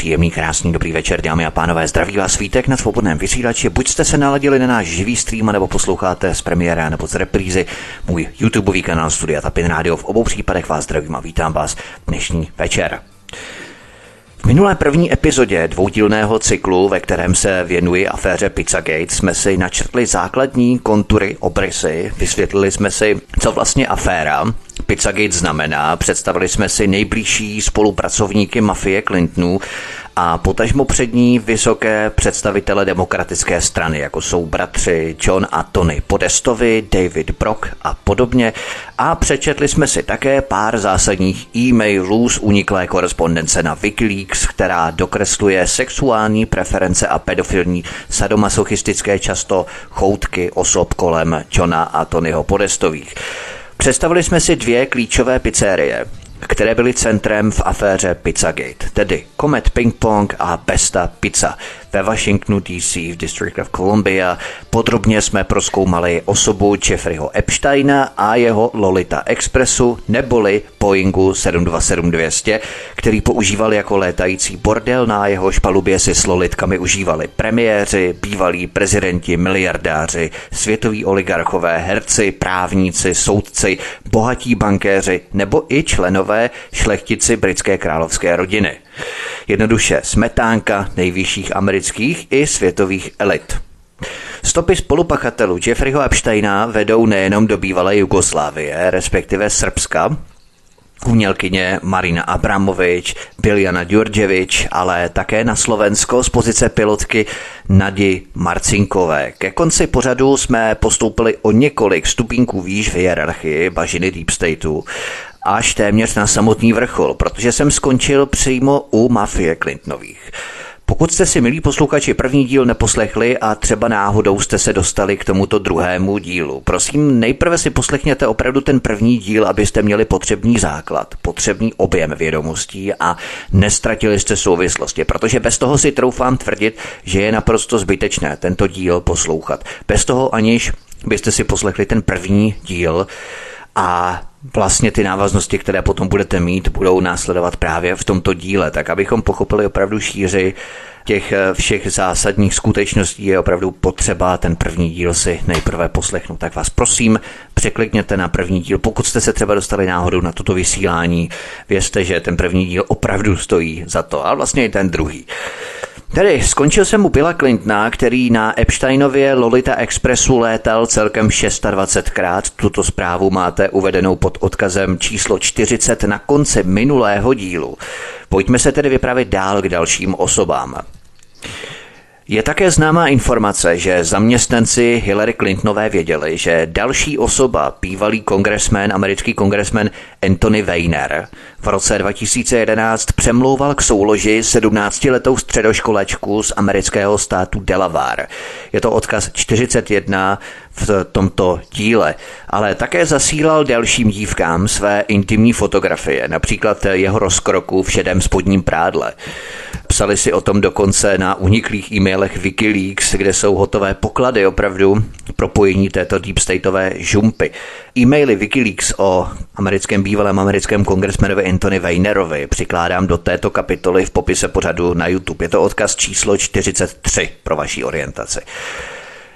Příjemný, krásný, dobrý večer, dámy a pánové. Zdraví vás svítek na svobodném vysílači. Buď jste se naladili na náš živý stream, nebo posloucháte z premiéra nebo z reprízy můj YouTubeový kanál Studia Tapin Radio. V obou případech vás zdravím a vítám vás dnešní večer. V minulé první epizodě dvoudílného cyklu, ve kterém se věnuji aféře Pizzagate, jsme si načrtli základní kontury, obrysy, vysvětlili jsme si, co vlastně aféra Pizzagate znamená, představili jsme si nejbližší spolupracovníky mafie Clintonů a potažmo před ní vysoké představitele demokratické strany, jako jsou bratři John a Tony Podestovi, David Brock a podobně. A přečetli jsme si také pár zásadních e-mailů z uniklé korespondence na Wikileaks, která dokresluje sexuální preference a pedofilní sadomasochistické často choutky osob kolem Johna a Tonyho Podestových. Představili jsme si dvě klíčové pizzerie, které byly centrem v aféře Pizzagate, tedy Comet Ping Pong a Besta Pizza ve Washingtonu DC v District of Columbia. Podrobně jsme proskoumali osobu Jeffreyho Epsteina a jeho Lolita Expressu neboli Boeingu 727-200, který používal jako létající bordel, na jeho špalubě si s Lolitkami užívali premiéři, bývalí prezidenti, miliardáři, světoví oligarchové, herci, právníci, soudci, bohatí bankéři nebo i členové šlechtici britské královské rodiny. Jednoduše smetánka nejvyšších amerických i světových elit. Stopy spolupachatelů Jeffreyho Epsteina vedou nejenom do bývalé Jugoslávie, respektive Srbska, umělkyně Marina Abramovič, Biljana Djurdjevič, ale také na Slovensko z pozice pilotky Nadi Marcinkové. Ke konci pořadu jsme postoupili o několik stupínků výš v hierarchii bažiny Deep Stateu až téměř na samotný vrchol, protože jsem skončil přímo u mafie Clintonových. Pokud jste si, milí posluchači, první díl neposlechli a třeba náhodou jste se dostali k tomuto druhému dílu, prosím, nejprve si poslechněte opravdu ten první díl, abyste měli potřebný základ, potřebný objem vědomostí a nestratili jste souvislosti, protože bez toho si troufám tvrdit, že je naprosto zbytečné tento díl poslouchat. Bez toho aniž byste si poslechli ten první díl a vlastně ty návaznosti, které potom budete mít, budou následovat právě v tomto díle, tak abychom pochopili opravdu šíři těch eh, všech zásadních skutečností je opravdu potřeba ten první díl si nejprve poslechnout. Tak vás prosím, překlikněte na první díl. Pokud jste se třeba dostali náhodou na toto vysílání, vězte, že ten první díl opravdu stojí za to a vlastně i ten druhý. Tedy skončil jsem u Billa Clintona, který na Epsteinově Lolita Expressu létal celkem 26krát. Tuto zprávu máte uvedenou pod odkazem číslo 40 na konci minulého dílu. Pojďme se tedy vypravit dál k dalším osobám. Je také známá informace, že zaměstnanci Hillary Clintonové věděli, že další osoba, bývalý kongresmen, americký kongresmen Anthony Weiner, v roce 2011 přemlouval k souloži 17-letou středoškolačku z amerického státu Delaware. Je to odkaz 41 v tomto díle, ale také zasílal dalším dívkám své intimní fotografie, například jeho rozkroku v šedém spodním prádle. Psali si o tom dokonce na uniklých e-mailech Wikileaks, kde jsou hotové poklady opravdu propojení této deep stateové žumpy. E-maily Wikileaks o americkém bývalém americkém kongresmenovi Anthony Weinerovi přikládám do této kapitoly v popise pořadu na YouTube. Je to odkaz číslo 43 pro vaší orientaci.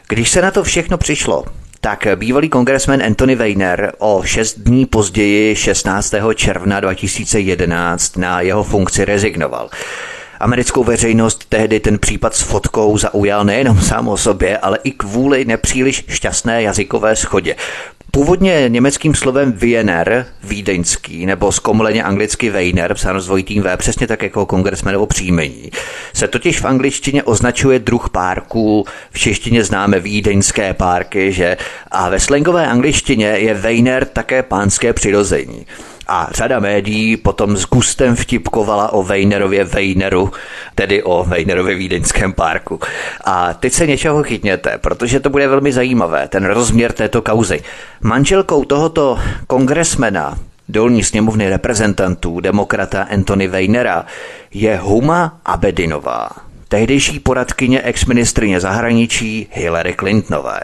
Když se na to všechno přišlo, tak bývalý kongresmen Anthony Weiner o šest dní později, 16. června 2011, na jeho funkci rezignoval. Americkou veřejnost tehdy ten případ s fotkou zaujal nejenom sám o sobě, ale i kvůli nepříliš šťastné jazykové schodě. Původně německým slovem Wiener, vídeňský, nebo zkomleně anglicky Weiner, psáno s dvojitým V, přesně tak jako kongresmenovo příjmení, se totiž v angličtině označuje druh párků, v češtině známe vídeňské párky, že? A ve slangové angličtině je Weiner také pánské přirození. A řada médií potom s gustem vtipkovala o Weinerově Weineru, tedy o Weinerově Vídeňském parku. A teď se něčeho chytněte, protože to bude velmi zajímavé, ten rozměr této kauzy. Manželkou tohoto kongresmena, dolní sněmovny reprezentantů, demokrata Anthony Weinera, je Huma Abedinová, tehdejší poradkyně exministrině zahraničí Hillary Clintonové.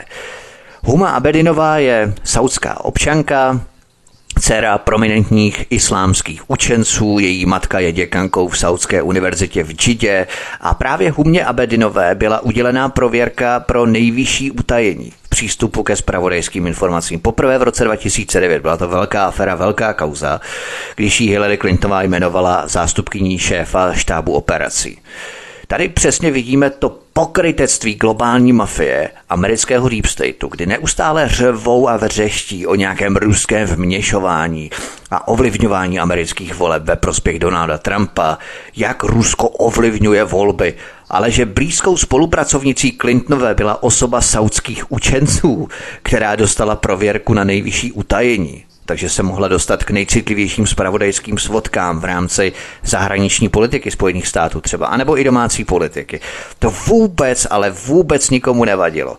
Huma Abedinová je saudská občanka, dcera prominentních islámských učenců, její matka je děkankou v Saudské univerzitě v Džidě a právě Humě Abedinové byla udělená prověrka pro nejvyšší utajení v přístupu ke spravodajským informacím. Poprvé v roce 2009 byla to velká afera, velká kauza, když ji Hillary Clintonová jmenovala zástupkyní šéfa štábu operací. Tady přesně vidíme to pokrytectví globální mafie amerického deep stateu, kdy neustále řevou a vřeští o nějakém ruském vměšování a ovlivňování amerických voleb ve prospěch Donalda Trumpa, jak Rusko ovlivňuje volby, ale že blízkou spolupracovnicí Clintonové byla osoba saudských učenců, která dostala prověrku na nejvyšší utajení takže se mohla dostat k nejcitlivějším spravodajským svodkám v rámci zahraniční politiky Spojených států třeba, anebo i domácí politiky. To vůbec, ale vůbec nikomu nevadilo.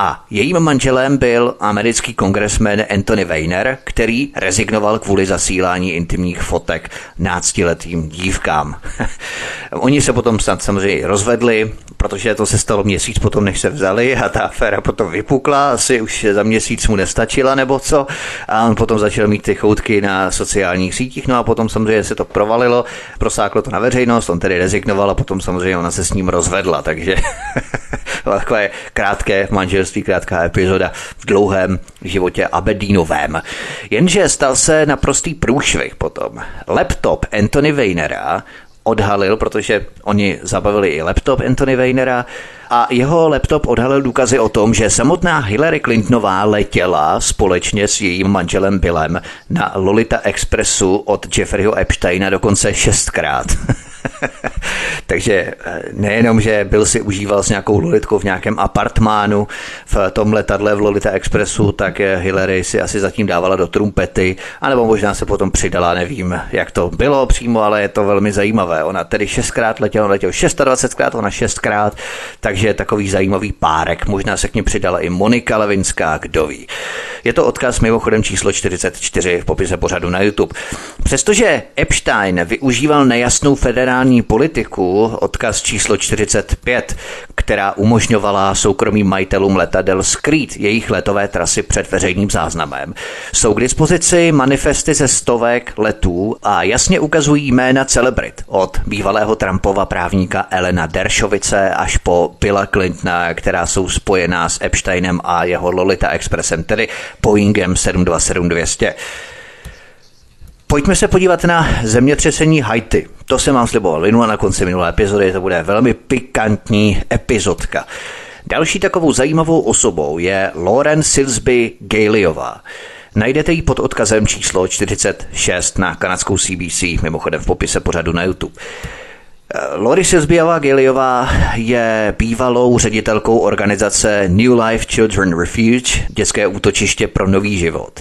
A jejím manželem byl americký kongresmen Anthony Weiner, který rezignoval kvůli zasílání intimních fotek náctiletým dívkám. Oni se potom samozřejmě rozvedli, protože to se stalo měsíc potom, než se vzali a ta aféra potom vypukla, asi už za měsíc mu nestačila nebo co? A on potom začal mít ty choutky na sociálních sítích, no a potom samozřejmě se to provalilo, prosáklo to na veřejnost, on tedy rezignoval a potom samozřejmě ona se s ním rozvedla, takže takové krátké manželství, krátká epizoda v dlouhém životě Abedínovém. Jenže stal se naprostý průšvih potom. Laptop Anthony Weinera odhalil, protože oni zabavili i laptop Anthony Weinera a jeho laptop odhalil důkazy o tom, že samotná Hillary Clintonová letěla společně s jejím manželem Billem na Lolita Expressu od Jeffreyho Epsteina dokonce šestkrát. Takže eh, nejenom, že byl si užíval s nějakou Lolitkou v nějakém apartmánu v tom letadle v Lolita Expressu, tak Hillary si asi zatím dávala do trumpety, anebo možná se potom přidala, nevím, jak to bylo přímo, ale je to velmi zajímavé. Ona tedy šestkrát letěla, on letěl 26krát, ona šestkrát, takže takový zajímavý párek. Možná se k ní přidala i Monika Levinská, kdo ví. Je to odkaz mimochodem číslo 44 v popise pořadu na YouTube. Přestože Epstein využíval nejasnou federální politiku, odkaz číslo 45, která umožňovala soukromým majitelům letadel skrýt jejich letové trasy před veřejným záznamem, jsou k dispozici manifesty ze stovek letů a jasně ukazují jména celebrit od bývalého Trumpova právníka Elena Deršovice až po Billa Clintona, která jsou spojená s Epsteinem a jeho Lolita Expressem, tedy Boeingem 727-200. Pojďme se podívat na zemětřesení Haiti. To jsem vám sliboval a na konci minulé epizody, to bude velmi pikantní epizodka. Další takovou zajímavou osobou je Lauren Silsby Galeová. Najdete ji pod odkazem číslo 46 na kanadskou CBC, mimochodem v popise pořadu na YouTube. Lori Silsbyová Giliová je bývalou ředitelkou organizace New Life Children Refuge, dětské útočiště pro nový život.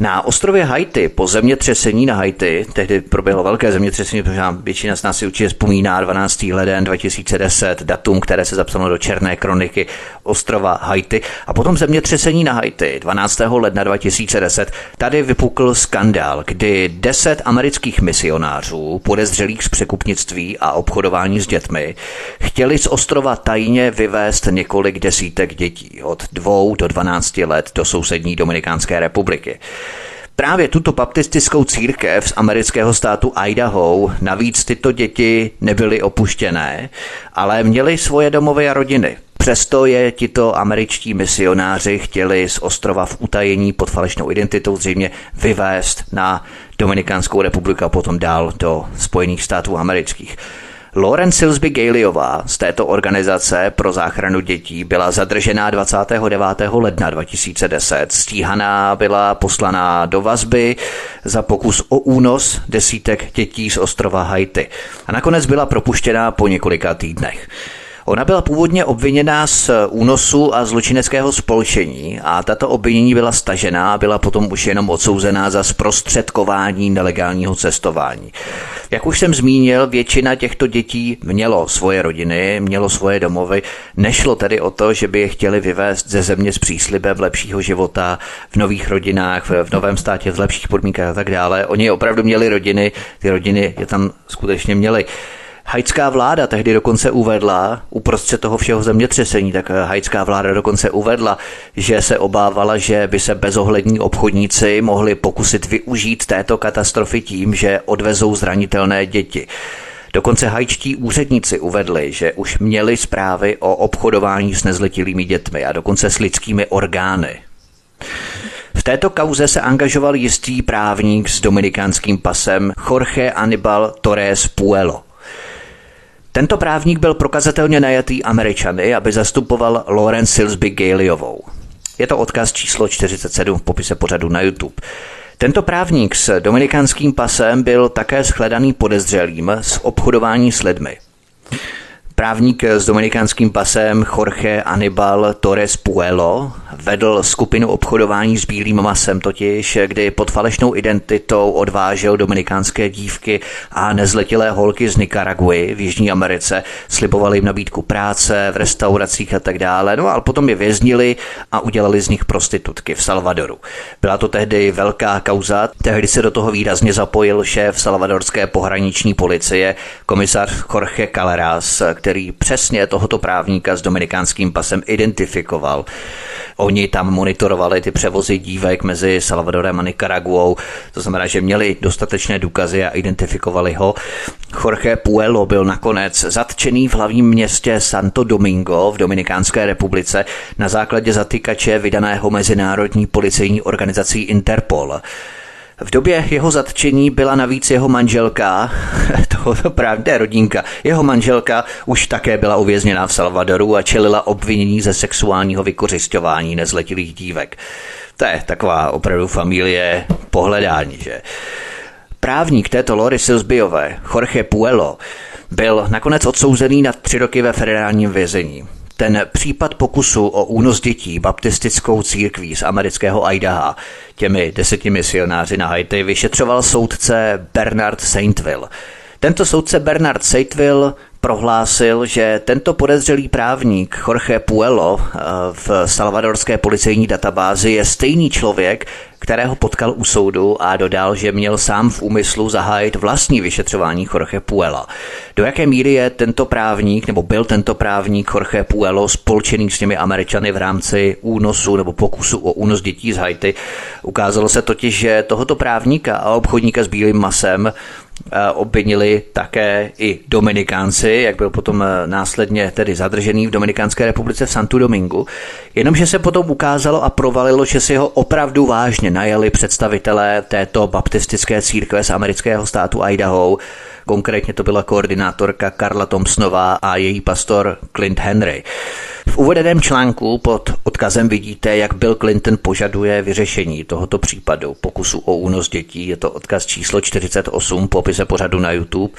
Na ostrově Haiti po zemětřesení na Haiti, tehdy proběhlo velké zemětřesení, protože většina z nás si určitě vzpomíná 12. leden 2010, datum, které se zapsalo do černé kroniky ostrova Haiti. A potom zemětřesení na Haiti 12. ledna 2010, tady vypukl skandál, kdy 10 amerických misionářů podezřelých z překupnictví a obchodování s dětmi chtěli z ostrova tajně vyvést několik desítek dětí od 2 do 12 let do sousední Dominikánské republiky. Právě tuto baptistickou církev z amerického státu Idaho navíc tyto děti nebyly opuštěné, ale měly svoje domové a rodiny. Přesto je tito američtí misionáři chtěli z ostrova v utajení pod falešnou identitou zřejmě vyvést na Dominikánskou republiku a potom dál do Spojených států amerických. Lauren Silsby Galeová z této organizace pro záchranu dětí byla zadržená 29. ledna 2010. Stíhaná byla poslaná do vazby za pokus o únos desítek dětí z ostrova Haiti. A nakonec byla propuštěná po několika týdnech. Ona byla původně obviněná z únosu a zločineckého spolčení a tato obvinění byla stažená a byla potom už jenom odsouzená za zprostředkování nelegálního cestování. Jak už jsem zmínil, většina těchto dětí mělo svoje rodiny, mělo svoje domovy. Nešlo tedy o to, že by je chtěli vyvést ze země s příslibem lepšího života v nových rodinách, v novém státě, v lepších podmínkách a tak dále. Oni opravdu měli rodiny, ty rodiny je tam skutečně měli. Haitská vláda tehdy dokonce uvedla, uprostřed toho všeho zemětřesení, tak haitská vláda dokonce uvedla, že se obávala, že by se bezohlední obchodníci mohli pokusit využít této katastrofy tím, že odvezou zranitelné děti. Dokonce hajčtí úředníci uvedli, že už měli zprávy o obchodování s nezletilými dětmi a dokonce s lidskými orgány. V této kauze se angažoval jistý právník s dominikánským pasem Jorge Anibal Torres Puelo. Tento právník byl prokazatelně najatý Američany, aby zastupoval Lauren Silsby Galeyovou. Je to odkaz číslo 47 v popise pořadu na YouTube. Tento právník s dominikánským pasem byl také shledaný podezřelým z obchodování s lidmi. Právník s dominikánským pasem Jorge Anibal Torres Puelo vedl skupinu obchodování s bílým masem totiž, kdy pod falešnou identitou odvážel dominikánské dívky a nezletilé holky z Nikaraguy v Jižní Americe, slibovali jim nabídku práce v restauracích a tak dále, no ale potom je věznili a udělali z nich prostitutky v Salvadoru. Byla to tehdy velká kauza, tehdy se do toho výrazně zapojil šéf salvadorské pohraniční policie, komisař Jorge Caleras, který přesně tohoto právníka s dominikánským pasem identifikoval. Oni tam monitorovali ty převozy dívek mezi Salvadorem a Nicaraguou, to znamená, že měli dostatečné důkazy a identifikovali ho. Jorge Puelo byl nakonec zatčený v hlavním městě Santo Domingo v Dominikánské republice na základě zatykače vydaného mezinárodní policejní organizací Interpol. V době jeho zatčení byla navíc jeho manželka, tohoto právě rodinka, jeho manželka už také byla uvězněna v Salvadoru a čelila obvinění ze sexuálního vykořišťování nezletilých dívek. To je taková opravdu familie pohledání, že? Právník této Lory Silsbyové, Jorge Puelo, byl nakonec odsouzený na tři roky ve federálním vězení. Ten případ pokusu o únos dětí baptistickou církví z amerického Idaha těmi deseti misionáři na Haiti vyšetřoval soudce Bernard Saintville. Tento soudce Bernard Saintville prohlásil, že tento podezřelý právník Jorge Puelo eh, v salvadorské policejní databázi je stejný člověk, kterého potkal u soudu a dodal, že měl sám v úmyslu zahájit vlastní vyšetřování Jorge Puela. Do jaké míry je tento právník, nebo byl tento právník Jorge Puelo spolčený s těmi Američany v rámci únosu nebo pokusu o únos dětí z Haiti, ukázalo se totiž, že tohoto právníka a obchodníka s bílým masem obvinili také i Dominikánci, jak byl potom eh, následně tedy zadržený v Dominikánské republice v Santu Domingu. Jenomže se potom ukázalo a provalilo, že si ho opravdu vážně najeli představitelé této baptistické církve z amerického státu Idaho. Konkrétně to byla koordinátorka Karla Thompsonová a její pastor Clint Henry. V uvedeném článku pod odkazem vidíte, jak Bill Clinton požaduje vyřešení tohoto případu pokusu o únos dětí. Je to odkaz číslo 48 popise pořadu na YouTube.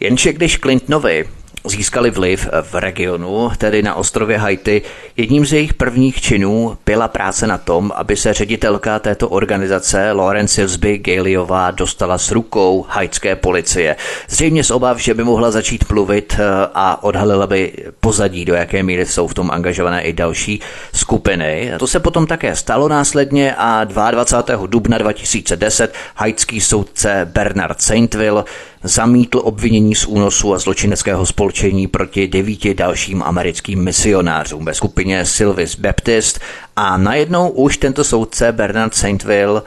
Jenže když Clintonovi získali vliv v regionu, tedy na ostrově Haiti. Jedním z jejich prvních činů byla práce na tom, aby se ředitelka této organizace Lauren Silsby Galeyová dostala s rukou haitské policie. Zřejmě z obav, že by mohla začít mluvit eh, a odhalila by pozadí, do jaké míry jsou v tom angažované i další skupiny. To se potom také stalo následně a 22. dubna 2010 haitský soudce Bernard Saintville zamítl obvinění z únosu a zločineckého spolčení proti devíti dalším americkým misionářům. Ve skupině Silvis Baptist a najednou už tento soudce Bernard Saintville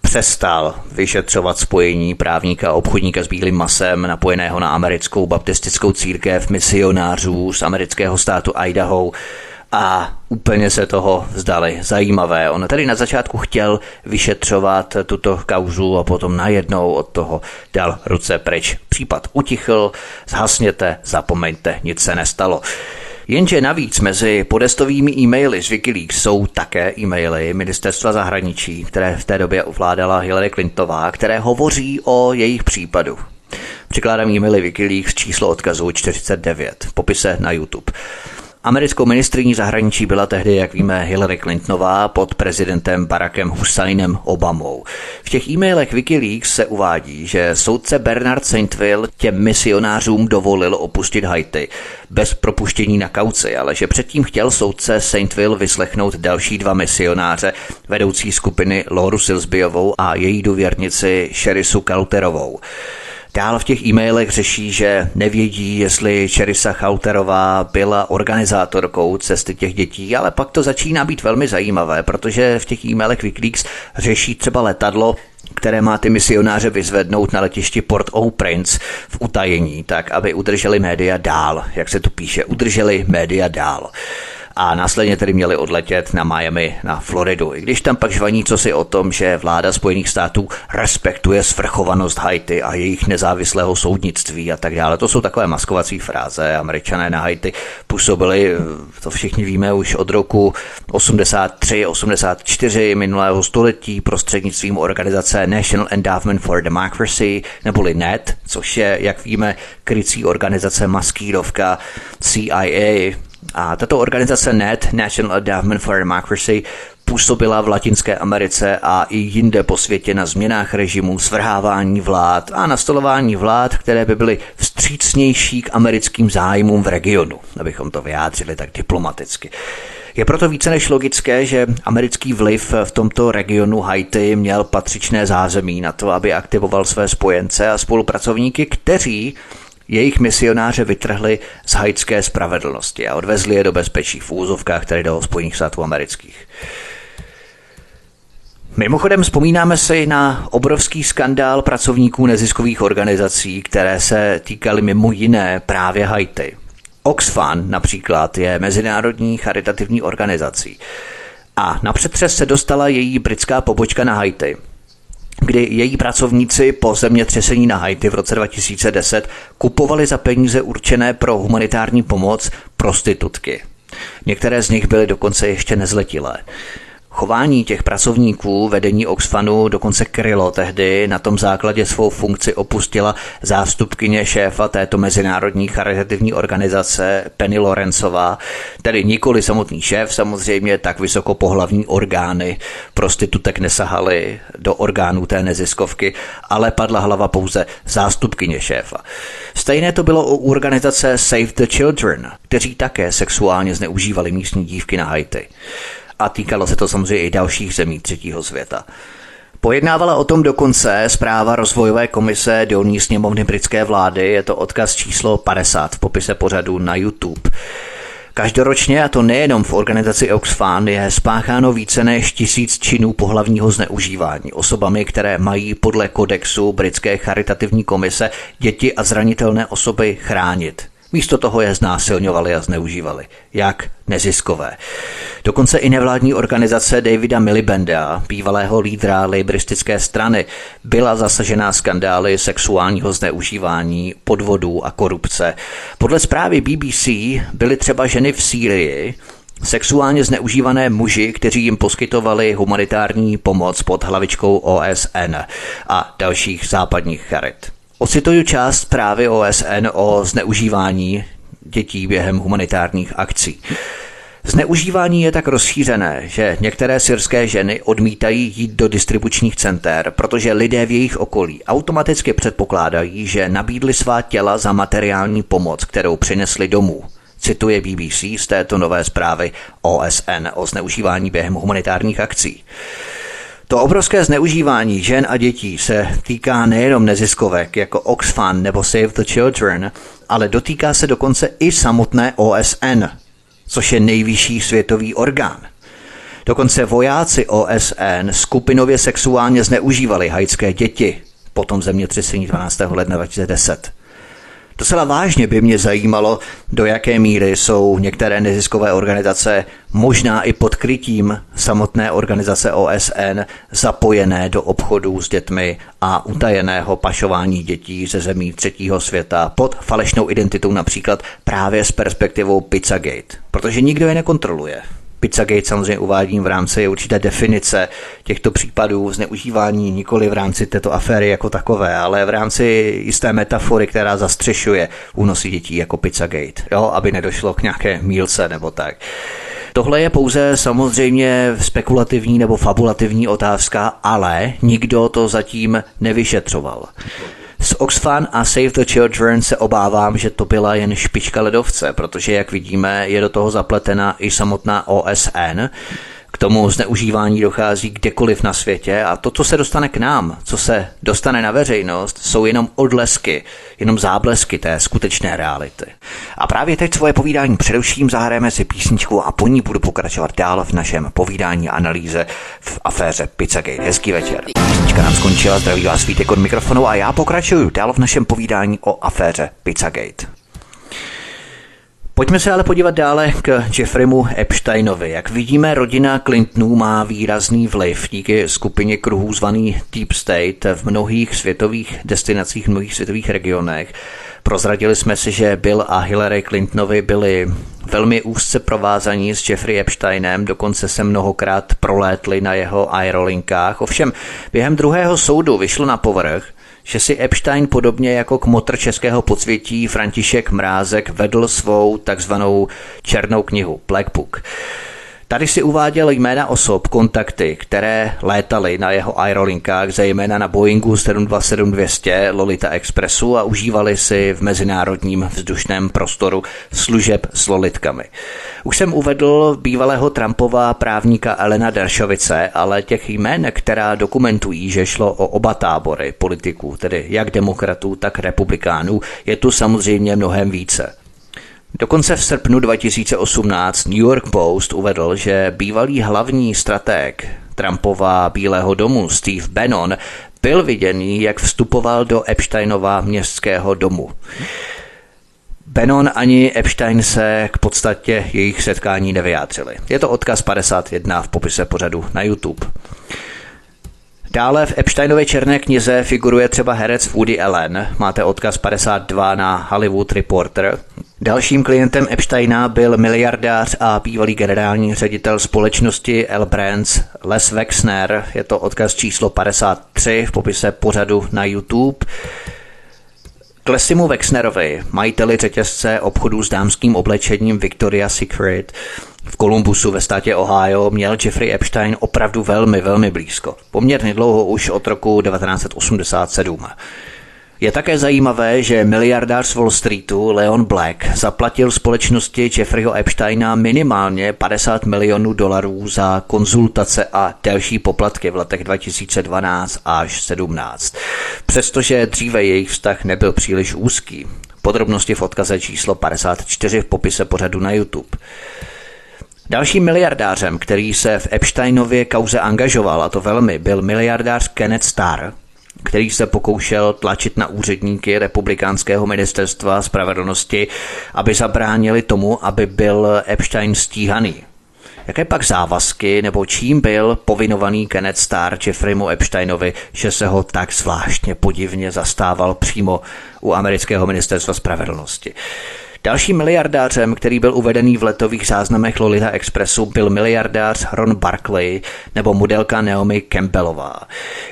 přestal vyšetřovat spojení právníka a obchodníka s bílým masem napojeného na americkou baptistickou církev misionářů z amerického státu Idaho a úplně se toho vzdali. Zajímavé. On tady na začátku chtěl vyšetřovat tuto kauzu a potom najednou od toho dal ruce pryč. Případ utichl, zhasněte, zapomeňte, nic se nestalo. Jenže navíc mezi podestovými e-maily z Wikileaks jsou také e-maily ministerstva zahraničí, které v té době ovládala Hillary Clintová, které hovoří o jejich případu. Přikládám e-maily Wikileaks číslo odkazu 49 v popise na YouTube. Americkou ministriní zahraničí byla tehdy, jak víme, Hillary Clintonová pod prezidentem Barackem Husseinem Obamou. V těch e-mailech Wikileaks se uvádí, že soudce Bernard Saintville těm misionářům dovolil opustit Haiti bez propuštění na kauci, ale že předtím chtěl soudce Saintville vyslechnout další dva misionáře, vedoucí skupiny Loru Silsbyovou a její důvěrnici Sherisu Kalterovou. Dál v těch e-mailech řeší, že nevědí, jestli Čerisa Chauterová byla organizátorkou cesty těch dětí, ale pak to začíná být velmi zajímavé, protože v těch e-mailech Wikileaks řeší třeba letadlo, které má ty misionáře vyzvednout na letišti Port-au-Prince v utajení, tak aby udrželi média dál, jak se tu píše, udrželi média dál a následně tedy měli odletět na Miami, na Floridu. I když tam pak žvaní co si o tom, že vláda Spojených států respektuje svrchovanost Haiti a jejich nezávislého soudnictví a tak dále. To jsou takové maskovací fráze. Američané na Haiti působili, to všichni víme, už od roku 83, 84 minulého století prostřednictvím organizace National Endowment for Democracy, neboli NET, což je, jak víme, krycí organizace maskírovka CIA, a tato organizace NET, National Endowment for Democracy, působila v Latinské Americe a i jinde po světě na změnách režimu, svrhávání vlád a nastolování vlád, které by byly vstřícnější k americkým zájmům v regionu, abychom to vyjádřili tak diplomaticky. Je proto více než logické, že americký vliv v tomto regionu Haiti měl patřičné zázemí na to, aby aktivoval své spojence a spolupracovníky, kteří jejich misionáře vytrhli z haitské spravedlnosti a odvezli je do bezpečí v úzovkách, tedy do Spojených států amerických. Mimochodem vzpomínáme si na obrovský skandál pracovníků neziskových organizací, které se týkaly mimo jiné právě Haiti. Oxfam například je mezinárodní charitativní organizací. A na přetřes se dostala její britská pobočka na Haiti – kdy její pracovníci po zemětřesení na Haiti v roce 2010 kupovali za peníze určené pro humanitární pomoc prostitutky. Některé z nich byly dokonce ještě nezletilé. Chování těch pracovníků vedení Oxfanu dokonce krylo tehdy, na tom základě svou funkci opustila zástupkyně šéfa této mezinárodní charitativní organizace Penny Lorencová, tedy nikoli samotný šéf samozřejmě, tak vysoko pohlavní orgány prostitutek nesahaly do orgánů té neziskovky, ale padla hlava pouze zástupkyně šéfa. Stejné to bylo u organizace Save the Children, kteří také sexuálně zneužívali místní dívky na Haiti a týkalo se to samozřejmě i dalších zemí třetího světa. Pojednávala o tom dokonce zpráva rozvojové komise dolní sněmovny britské vlády, je to odkaz číslo 50 v popise pořadu na YouTube. Každoročně, a to nejenom v organizaci Oxfam, je spácháno více než tisíc činů pohlavního zneužívání osobami, které mají podle kodexu britské charitativní komise děti a zranitelné osoby chránit. Místo toho je znásilňovali a zneužívali. Jak neziskové. Dokonce i nevládní organizace Davida Milibenda, bývalého lídra liberistické strany, byla zasažená skandály sexuálního zneužívání, podvodů a korupce. Podle zprávy BBC byly třeba ženy v Sýrii, Sexuálně zneužívané muži, kteří jim poskytovali humanitární pomoc pod hlavičkou OSN a dalších západních charit. Ocituju část zprávy OSN o zneužívání dětí během humanitárních akcí. Zneužívání je tak rozšířené, že některé syrské ženy odmítají jít do distribučních center, protože lidé v jejich okolí automaticky předpokládají, že nabídli svá těla za materiální pomoc, kterou přinesli domů. Cituje BBC z této nové zprávy OSN o zneužívání během humanitárních akcí. To obrovské zneužívání žen a dětí se týká nejenom neziskovek jako Oxfam nebo Save the Children, ale dotýká se dokonce i samotné OSN, což je nejvyšší světový orgán. Dokonce vojáci OSN skupinově sexuálně zneužívali haitské děti po tom zemětřesení 12. ledna 2010. Docela vážně by mě zajímalo, do jaké míry jsou některé neziskové organizace, možná i pod krytím samotné organizace OSN, zapojené do obchodů s dětmi a utajeného pašování dětí ze zemí třetího světa pod falešnou identitou například právě s perspektivou Pizzagate, protože nikdo je nekontroluje. Pizzagate samozřejmě uvádím v rámci určité definice těchto případů zneužívání nikoli v rámci této aféry jako takové, ale v rámci jisté metafory, která zastřešuje únosy dětí jako Pizzagate, jo, aby nedošlo k nějaké mílce nebo tak. Tohle je pouze samozřejmě spekulativní nebo fabulativní otázka, ale nikdo to zatím nevyšetřoval. S Oxfam a Save the Children se obávám, že to byla jen špička ledovce, protože, jak vidíme, je do toho zapletena i samotná OSN, k tomu zneužívání dochází kdekoliv na světě a to, co se dostane k nám, co se dostane na veřejnost, jsou jenom odlesky, jenom záblesky té skutečné reality. A právě teď svoje povídání především zahrajeme si písničku a po ní budu pokračovat dál v našem povídání analýze v aféře Pizzagate. Hezký večer. Nám skončila, zdraví vás Vítek od mikrofonu a já pokračuju dál v našem povídání o aféře Pizzagate. Pojďme se ale podívat dále k Jeffreymu Epsteinovi. Jak vidíme, rodina Clintonů má výrazný vliv díky skupině kruhů zvaný Deep State v mnohých světových destinacích, v mnohých světových regionech. Prozradili jsme si, že Bill a Hillary Clintonovi byli velmi úzce provázaní s Jeffrey Epsteinem, dokonce se mnohokrát prolétli na jeho aerolinkách. Ovšem, během druhého soudu vyšlo na povrch, že si Epstein podobně jako kmotr českého podsvětí František Mrázek vedl svou takzvanou černou knihu Black Book. Tady si uváděl jména osob, kontakty, které létaly na jeho aerolinkách, zejména na Boeingu 727-200 Lolita Expressu a užívali si v mezinárodním vzdušném prostoru služeb s lolitkami. Už jsem uvedl bývalého Trumpova právníka Elena Deršovice, ale těch jmén, která dokumentují, že šlo o oba tábory politiků, tedy jak demokratů, tak republikánů, je tu samozřejmě mnohem více. Dokonce v srpnu 2018 New York Post uvedl, že bývalý hlavní stratég Trumpova Bílého domu Steve Bannon byl viděný, jak vstupoval do Epsteinova městského domu. Bannon ani Epstein se k podstatě jejich setkání nevyjádřili. Je to odkaz 51 v popise pořadu na YouTube. Dále v Epsteinově černé knize figuruje třeba herec Woody Allen. Máte odkaz 52 na Hollywood Reporter. Dalším klientem Epsteina byl miliardář a bývalý generální ředitel společnosti L Brands Les Wexner. Je to odkaz číslo 53 v popise pořadu na YouTube. Klesimu Wexnerovi, majiteli řetězce obchodu s dámským oblečením Victoria's Secret, v Kolumbusu ve státě Ohio měl Jeffrey Epstein opravdu velmi, velmi blízko. Poměrně dlouho už od roku 1987. Je také zajímavé, že miliardář z Wall Streetu Leon Black zaplatil společnosti Jeffreyho Epsteina minimálně 50 milionů dolarů za konzultace a další poplatky v letech 2012 až 17. Přestože dříve jejich vztah nebyl příliš úzký. Podrobnosti v odkaze číslo 54 v popise pořadu na YouTube. Dalším miliardářem, který se v Epsteinově kauze angažoval, a to velmi, byl miliardář Kenneth Starr, který se pokoušel tlačit na úředníky republikánského ministerstva spravedlnosti, aby zabránili tomu, aby byl Epstein stíhaný. Jaké pak závazky nebo čím byl povinovaný Kenneth Starr Jeffreymu Epsteinovi, že se ho tak zvláštně podivně zastával přímo u amerického ministerstva spravedlnosti? Dalším miliardářem, který byl uvedený v letových záznamech Lolita Expressu, byl miliardář Ron Barkley nebo modelka Naomi Campbellová.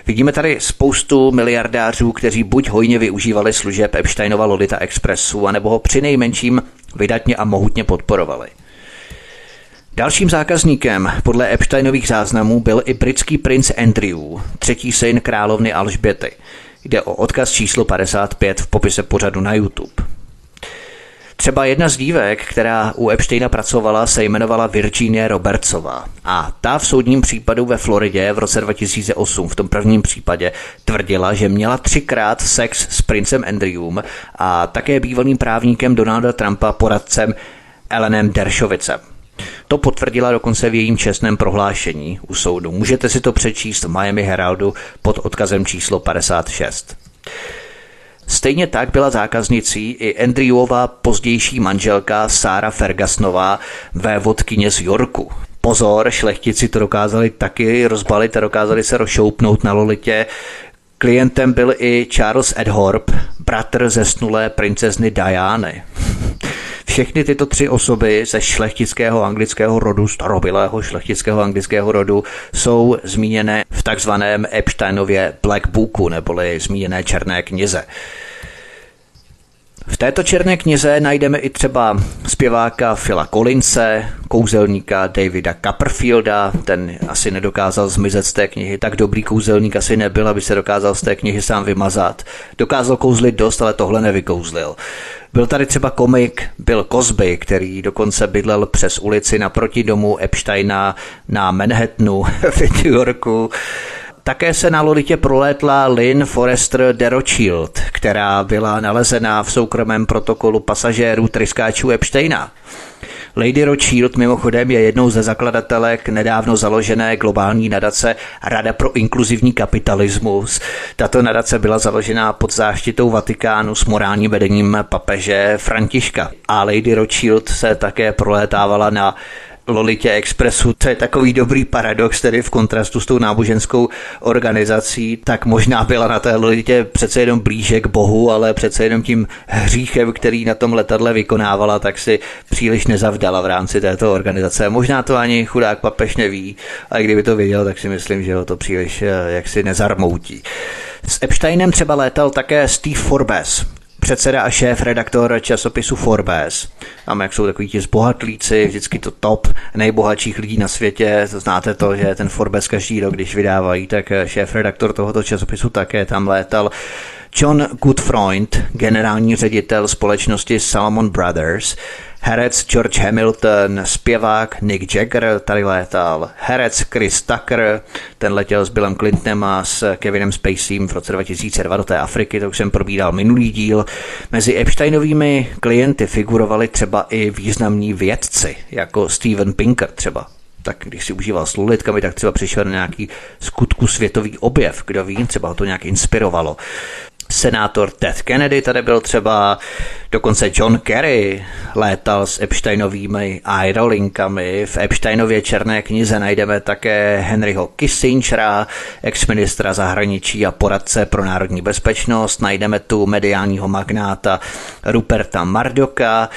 Vidíme tady spoustu miliardářů, kteří buď hojně využívali služeb Epsteinova Lolita Expressu, anebo ho při nejmenším vydatně a mohutně podporovali. Dalším zákazníkem podle Epsteinových záznamů byl i britský princ Andrew, třetí syn královny Alžběty. Jde o odkaz číslo 55 v popise pořadu na YouTube. Třeba jedna z dívek, která u Epsteina pracovala, se jmenovala Virginia Robertsová. A ta v soudním případu ve Floridě v roce 2008, v tom prvním případě, tvrdila, že měla třikrát sex s princem Andrewem a také bývalým právníkem Donalda Trumpa poradcem Elenem Dershovicem. To potvrdila dokonce v jejím čestném prohlášení u soudu. Můžete si to přečíst v Miami Heraldu pod odkazem číslo 56. Stejně tak byla zákaznicí i Andrewova pozdější manželka Sára Fergasnová, vévodkyně z Yorku. Pozor, šlechtici to dokázali taky rozbalit a dokázali se rozšoupnout na Lolitě. Klientem byl i Charles Edhorp, bratr zesnulé princezny Diany. Všechny tyto tři osoby ze šlechtického anglického rodu, starobylého šlechtického anglického rodu, jsou zmíněné v takzvaném Epsteinově Black Booku, neboli zmíněné černé knize. V této černé knize najdeme i třeba zpěváka Phila Collinse, kouzelníka Davida Copperfielda, ten asi nedokázal zmizet z té knihy, tak dobrý kouzelník asi nebyl, aby se dokázal z té knihy sám vymazat. Dokázal kouzlit dost, ale tohle nevykouzlil. Byl tady třeba komik Bill Cosby, který dokonce bydlel přes ulici naproti domu Epsteina na Manhattanu v New Yorku. Také se na Lolitě prolétla Lynn Forrester de Rothschild, která byla nalezená v soukromém protokolu pasažérů tryskáčů Epsteina. Lady Rothschild mimochodem je jednou ze zakladatelek nedávno založené globální nadace Rada pro inkluzivní kapitalismus. Tato nadace byla založena pod záštitou Vatikánu s morálním vedením papeže Františka. A Lady Rothschild se také prolétávala na Lolitě Expressu, to je takový dobrý paradox, tedy v kontrastu s tou náboženskou organizací, tak možná byla na té Lolitě přece jenom blíže k Bohu, ale přece jenom tím hříchem, který na tom letadle vykonávala, tak si příliš nezavdala v rámci této organizace. Možná to ani chudák papež neví, a kdyby to věděl, tak si myslím, že ho to příliš eh, jaksi nezarmoutí. S Epsteinem třeba létal také Steve Forbes, předseda a šéf redaktor časopisu Forbes. Tam jak jsou takový ti zbohatlíci, vždycky to top nejbohatších lidí na světě. Znáte to, že ten Forbes každý rok, když vydávají, tak šéf redaktor tohoto časopisu také tam létal. John Goodfreund, generální ředitel společnosti Salomon Brothers, herec George Hamilton, zpěvák Nick Jagger tady létal, herec Chris Tucker, ten letěl s Billem Clintonem a s Kevinem Spaceym v roce 2002 do té Afriky, to už jsem probíral minulý díl. Mezi Epsteinovými klienty figurovali třeba i významní vědci, jako Steven Pinker třeba. Tak když si užíval s lulitkami, tak třeba přišel na nějaký skutku světový objev, kdo ví, třeba ho to nějak inspirovalo senátor Ted Kennedy tady byl třeba, dokonce John Kerry létal s Epsteinovými aerolinkami. V Epsteinově černé knize najdeme také Henryho Kissingera, ex-ministra zahraničí a poradce pro národní bezpečnost. Najdeme tu mediálního magnáta Ruperta Mardoka,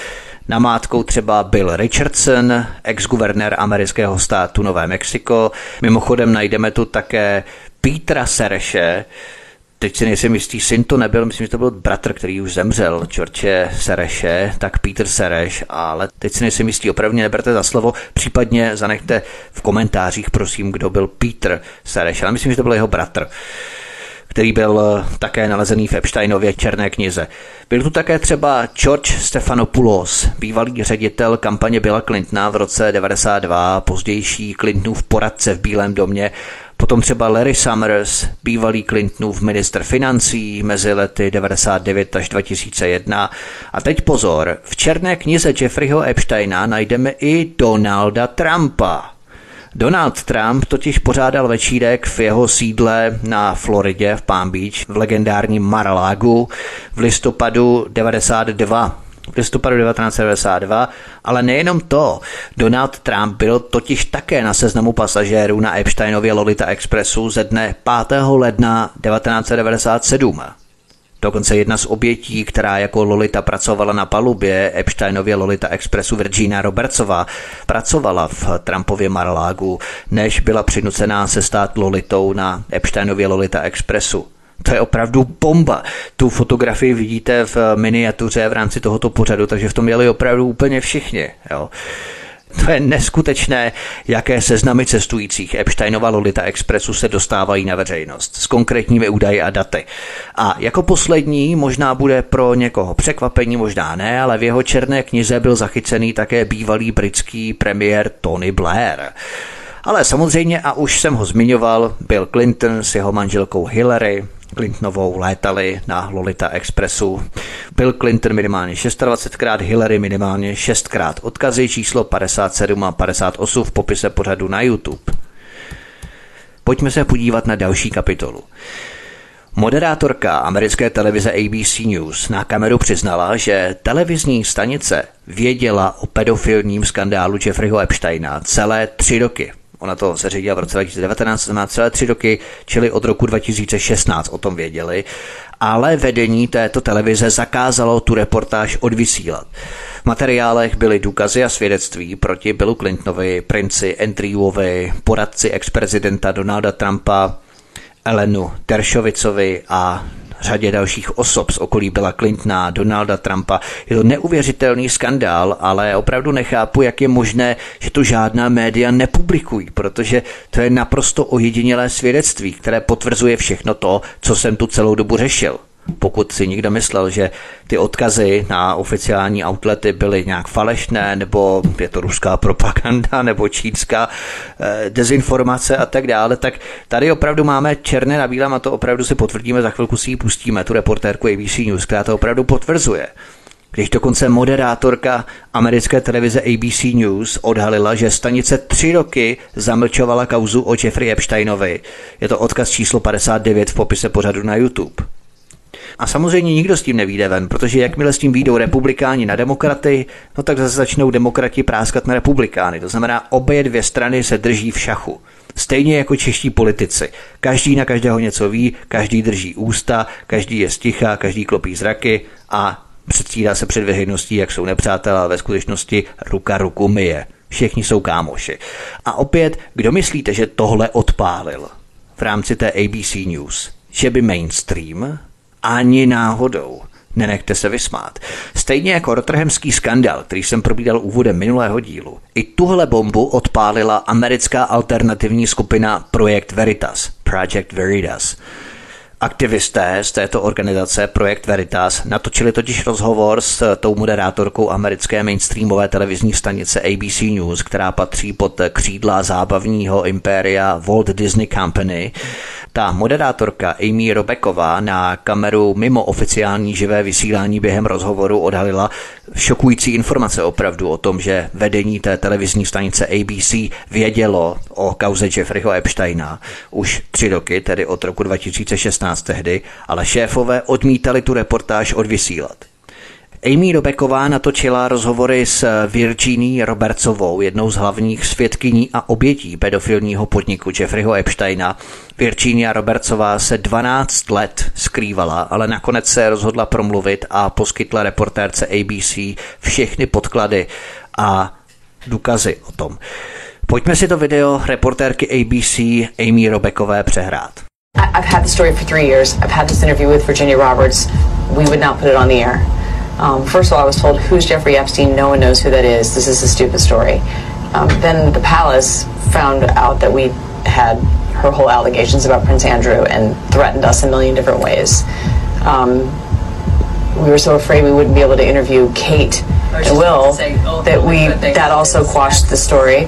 Namátkou třeba Bill Richardson, ex-guvernér amerického státu Nové Mexiko. Mimochodem najdeme tu také Petra Sereše, teď si nejsem jistý, syn to nebyl, myslím, že to byl bratr, který už zemřel, Čorče Sereše, tak Peter Sereš, ale teď si nejsem jistý, opravdu neberte za slovo, případně zanechte v komentářích, prosím, kdo byl Peter Sereš, ale myslím, že to byl jeho bratr který byl eh, také nalezený v Epsteinově černé knize. Byl tu také třeba George Stephanopoulos, bývalý ředitel kampaně Billa Clintona v roce 92, pozdější Clintonův poradce v Bílém domě Potom třeba Larry Summers, bývalý Clintonův minister financí mezi lety 99 až 2001. A teď pozor, v černé knize Jeffreyho Epsteina najdeme i Donalda Trumpa. Donald Trump totiž pořádal večírek v jeho sídle na Floridě v Palm Beach v legendárním Mar-a-Lagu v listopadu 92 v listopadu 1992, ale nejenom to. Donald Trump byl totiž také na seznamu pasažérů na Epsteinově Lolita Expressu ze dne 5. ledna 1997. Dokonce jedna z obětí, která jako Lolita pracovala na palubě Epsteinově Lolita Expressu Virginia Robertsová, pracovala v Trumpově Marlágu, než byla přinucená se stát Lolitou na Epsteinově Lolita Expressu. To je opravdu bomba. Tu fotografii vidíte v miniatuře v rámci tohoto pořadu, takže v tom jeli opravdu úplně všichni. Jo. To je neskutečné, jaké seznamy cestujících Epsteinova Lolita Expressu se dostávají na veřejnost s konkrétními údaji a daty. A jako poslední možná bude pro někoho překvapení, možná ne, ale v jeho černé knize byl zachycený také bývalý britský premiér Tony Blair. Ale samozřejmě, a už jsem ho zmiňoval, Bill Clinton s jeho manželkou Hillary, Clintonovou létali na Lolita Expressu. Bill Clinton minimálně 26krát, Hillary minimálně 6krát. Odkazy číslo 57 a 58 v popise pořadu na YouTube. Pojďme se podívat na další kapitolu. Moderátorka americké televize ABC News na kameru přiznala, že televizní stanice věděla o pedofilním skandálu Jeffreyho Epsteina celé tři roky Ona to zařídila v roce 2019, znamená celé tři roky, čili od roku 2016 o tom věděli, ale vedení této televize zakázalo tu reportáž odvysílat. V materiálech byly důkazy a svědectví proti Billu Clintonovi, princi Andrewovi, poradci ex-prezidenta Donalda Trumpa, Elenu Deršovicovi a řadě dalších osob z okolí Billa Clintona, Donalda Trumpa. Je to neuvěřitelný skandál, ale opravdu nechápu, jak je možné, že to žádná média nepublikují, protože to je naprosto ojedinělé svědectví, které potvrzuje všechno to, co jsem tu celou dobu řešil pokud si někdo myslel, že ty odkazy na oficiální outlety byly nějak falešné, nebo je to ruská propaganda, nebo čínská eh, dezinformace a tak dále, tak tady opravdu máme černé na bílém a to opravdu si potvrdíme, za chvilku si ji pustíme, tu reportérku ABC News, která to opravdu potvrzuje. Když dokonce moderátorka americké televize ABC News odhalila, že stanice tři roky zamlčovala kauzu o Jeffrey Epsteinovi. Je to odkaz číslo 59 v popise pořadu na YouTube. A samozřejmě nikdo s tím nevíde ven, protože jakmile s tím výjdou republikáni na demokraty, no tak zase začnou demokrati práskat na republikány. To znamená, obě dvě strany se drží v šachu. Stejně jako čeští politici. Každý na každého něco ví, každý drží ústa, každý je sticha, každý klopí zraky a předstírá se před veřejností, jak jsou nepřátelé, ale ve skutečnosti ruka ruku myje. Všichni jsou kámoši. A opět, kdo myslíte, že tohle odpálil v rámci té ABC News? Že by mainstream ani náhodou. Nenechte se vysmát. Stejně jako Rotterhamský skandal, který jsem probídal úvodem minulého dílu, i tuhle bombu odpálila americká alternativní skupina Projekt Veritas, Project Veritas. Aktivisté z této organizace Projekt Veritas natočili totiž rozhovor s tou moderátorkou americké mainstreamové televizní stanice ABC News, která patří pod křídla zábavního impéria Walt Disney Company ta moderátorka Amy Robeková na kameru mimo oficiální živé vysílání během rozhovoru odhalila šokující informace opravdu o tom, že vedení té televizní stanice ABC vědělo o kauze Jeffreyho Epsteina už tři roky, tedy od roku 2016 tehdy, ale šéfové odmítali tu reportáž odvysílat. Amy Robeková natočila rozhovory s Virginí Robertsovou, jednou z hlavních svědkyní a obětí pedofilního podniku Jeffreyho Epsteina. Virginia Robertsová se 12 let skrývala, ale nakonec se rozhodla promluvit a poskytla reportérce ABC všechny podklady a důkazy o tom. Pojďme si to video reportérky ABC Amy Robekové přehrát. I've had the story for three years. I've had this interview with Virginia Roberts. We would not put it on the air. Um, first of all, I was told, who's Jeffrey Epstein? No one knows who that is. This is a stupid story. Um, then the palace found out that we had her whole allegations about Prince Andrew and threatened us a million different ways. Um, we were so afraid we wouldn't be able to interview Kate and Will say, oh, that we that also quashed the story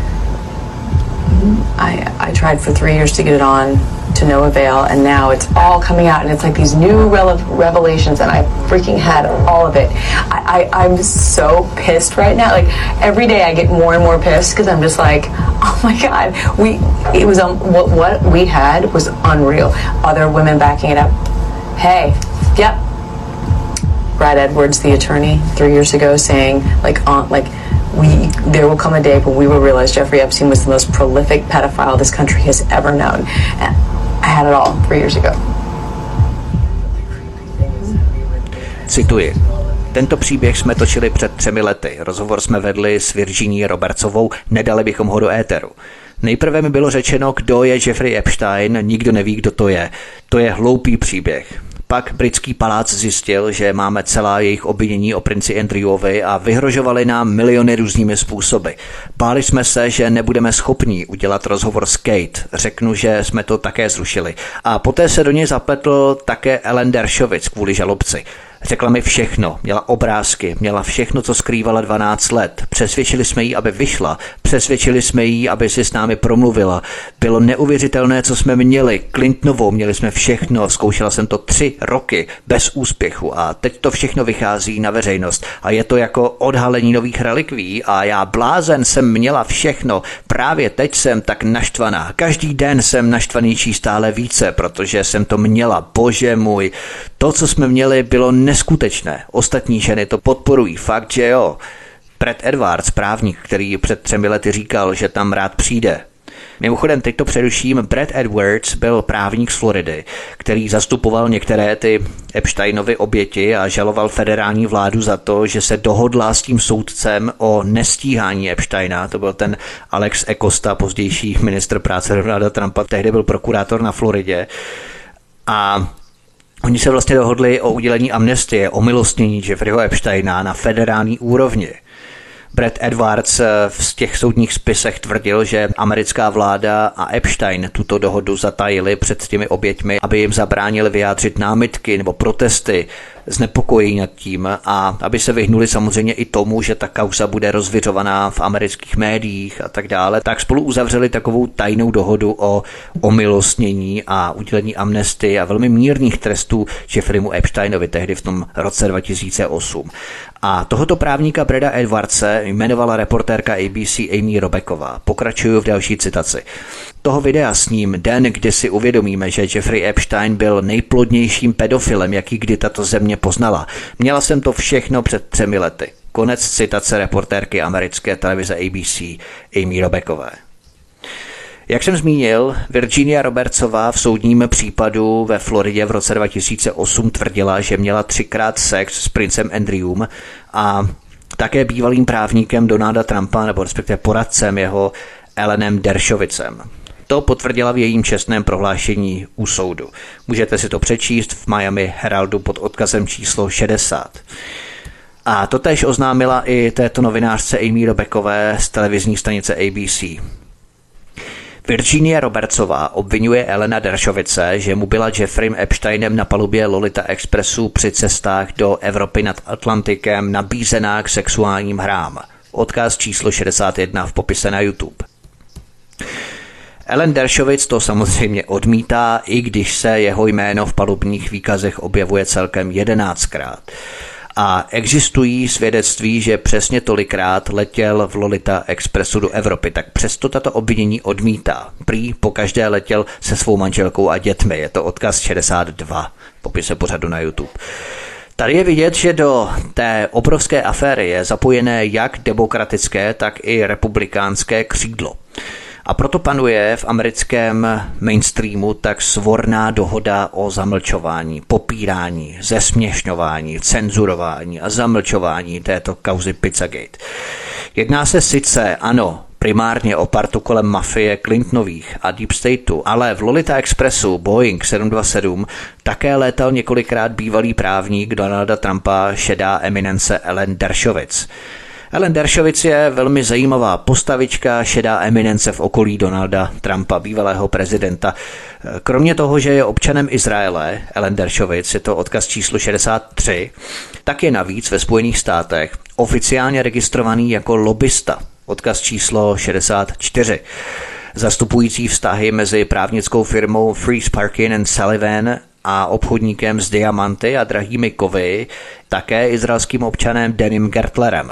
I, I tried for three years to get it on to no avail, and now it's all coming out, and it's like these new revelations, and I freaking had all of it. I, I, I'm so pissed right now. Like every day, I get more and more pissed because I'm just like, oh my god, we it was um, what what we had was unreal. Other women backing it up. Hey, yep. Brad Edwards, the attorney, three years ago, saying like on like we there will come a day when we will realize Jeffrey Epstein was the most prolific pedophile this country has ever known. And I had it all three years ago. Cituji. Tento příběh jsme točili před třemi lety. Rozhovor jsme vedli s Virginí Robertsovou, nedali bychom ho do éteru. Nejprve mi bylo řečeno, kdo je Jeffrey Epstein, nikdo neví, kdo to je. To je hloupý příběh. Pak britský palác zjistil, že máme celá jejich obvinění o princi Andrewovi a vyhrožovali nám miliony různými způsoby. Báli jsme se, že nebudeme schopni udělat rozhovor s Kate. Řeknu, že jsme to také zrušili. A poté se do něj zapletl také Ellen Dershowitz kvůli žalobci. Řekla mi všechno, měla obrázky, měla všechno, co skrývala 12 let. Přesvědčili jsme jí, aby vyšla, přesvědčili jsme jí, aby si s námi promluvila. Bylo neuvěřitelné, co jsme měli. Clintonovou měli jsme všechno, zkoušela jsem to tři roky bez úspěchu a teď to všechno vychází na veřejnost. A je to jako odhalení nových relikví a já blázen jsem měla všechno. Právě teď jsem tak naštvaná. Každý den jsem naštvanější stále více, protože jsem to měla. Bože můj, to, co jsme měli, bylo neskutečné. Ostatní ženy to podporují, fakt, že jo. Brad Edwards, právník, který před třemi lety říkal, že tam rád přijde, Mimochodem, teď to přeruším, Brad Edwards byl právník z Floridy, který zastupoval některé ty Epsteinovy oběti a žaloval federální vládu za to, že se dohodla s tím soudcem o nestíhání Epsteina. To byl ten Alex Ekosta, pozdější ministr práce Donalda Trumpa, tehdy byl prokurátor na Floridě. A Oni se vlastně dohodli o udělení amnestie, o milostnění Jeffreyho Epsteina na federální úrovni. Brad Edwards eh, v těch soudních spisech tvrdil, že americká vláda a Epstein tuto dohodu zatajili před těmi oběťmi, aby jim zabránili vyjádřit námitky nebo protesty znepokojí nad tím a aby se vyhnuli samozřejmě i tomu, že ta kauza bude rozvěřovaná v amerických médiích a tak dále, tak spolu uzavřeli takovou tajnou dohodu o omilostnění a udělení amnesty a velmi mírných trestů Jeffreymu Epsteinovi tehdy v tom roce 2008. A tohoto právníka Breda Edwardse jmenovala reportérka ABC Amy Robeková. Pokračuju v další citaci toho videa s ním den, kdy si uvědomíme, že Jeffrey Epstein byl nejplodnějším pedofilem, jaký kdy tato země poznala. Měla jsem to všechno před třemi lety. Konec citace reportérky americké televize ABC Amy Robekové. Jak jsem zmínil, Virginia Robertsová v soudním případu ve Floridě v roce 2008 tvrdila, že měla třikrát sex s princem Andrewem a také bývalým právníkem Donalda Trumpa, nebo respektive poradcem jeho Elenem Dershovicem. To potvrdila v jejím čestném prohlášení u soudu. Můžete si to přečíst v Miami Heraldu pod odkazem číslo 60. A to tež oznámila i této novinářce Amy Robekové z televizní stanice ABC. Virginia Robertsová obvinuje Elena Deršovice, že mu byla Jeffreym Epsteinem na palubě Lolita Expressu při cestách do Evropy nad Atlantikem nabízená k sexuálním hrám. Odkaz číslo 61 v popise na YouTube. Ellen Dershowitz to samozřejmě odmítá, i když se jeho jméno v palubních výkazech objevuje celkem jedenáctkrát. A existují svědectví, že přesně tolikrát letěl v Lolita Expressu do Evropy, tak přesto tato obvinění odmítá. Prý po každé letěl se svou manželkou a dětmi. Je to odkaz 62, popise pořadu na YouTube. Tady je vidět, že do té obrovské aféry je zapojené jak demokratické, tak i republikánské křídlo. A proto panuje v americkém mainstreamu tak svorná dohoda o zamlčování, popírání, zesměšňování, cenzurování a zamlčování této kauzy Pizzagate. Jedná se sice, ano, primárně o partu kolem mafie Clintonových a Deep Stateu, ale v Lolita Expressu Boeing 727 také létal několikrát bývalý právník Donalda Trumpa šedá eminence Ellen Dershowitz. Ellen Dershowitz je velmi zajímavá postavička, šedá eminence v okolí Donalda Trumpa, bývalého prezidenta. Kromě toho, že je občanem Izraele, Ellen Dershowitz, je to odkaz číslo 63, tak je navíc ve Spojených státech oficiálně registrovaný jako lobista, odkaz číslo 64 zastupující vztahy mezi právnickou firmou Free Sparkin and Sullivan a obchodníkem s diamanty a drahými kovy, také izraelským občanem Denim Gertlerem.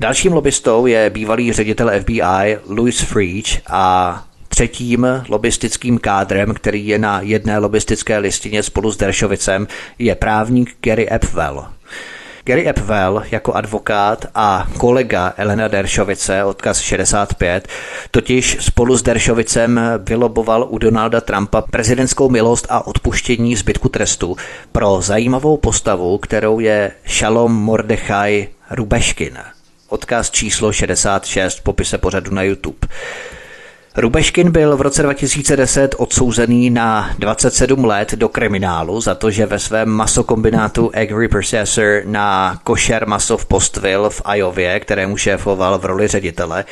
Dalším lobbystou je bývalý ředitel FBI Louis Freach a Třetím lobistickým kádrem, který je na jedné lobistické listině spolu s Deršovicem, je právník Gary Epwell. Gary Epwell jako advokát a kolega Elena Deršovice, odkaz 65, totiž spolu s Deršovicem vyloboval u Donalda Trumpa prezidentskou milost a odpuštění zbytku trestu pro zajímavou postavu, kterou je Shalom Mordechai Rubeškin. Odkaz číslo 66 v popise pořadu na YouTube. Rubeškin byl v roce 2010 odsouzený na 27 let do kriminálu za to, že ve svém masokombinátu Agri Processor na košer maso v Postville v Ajově, kterému šéfoval v roli ředitele,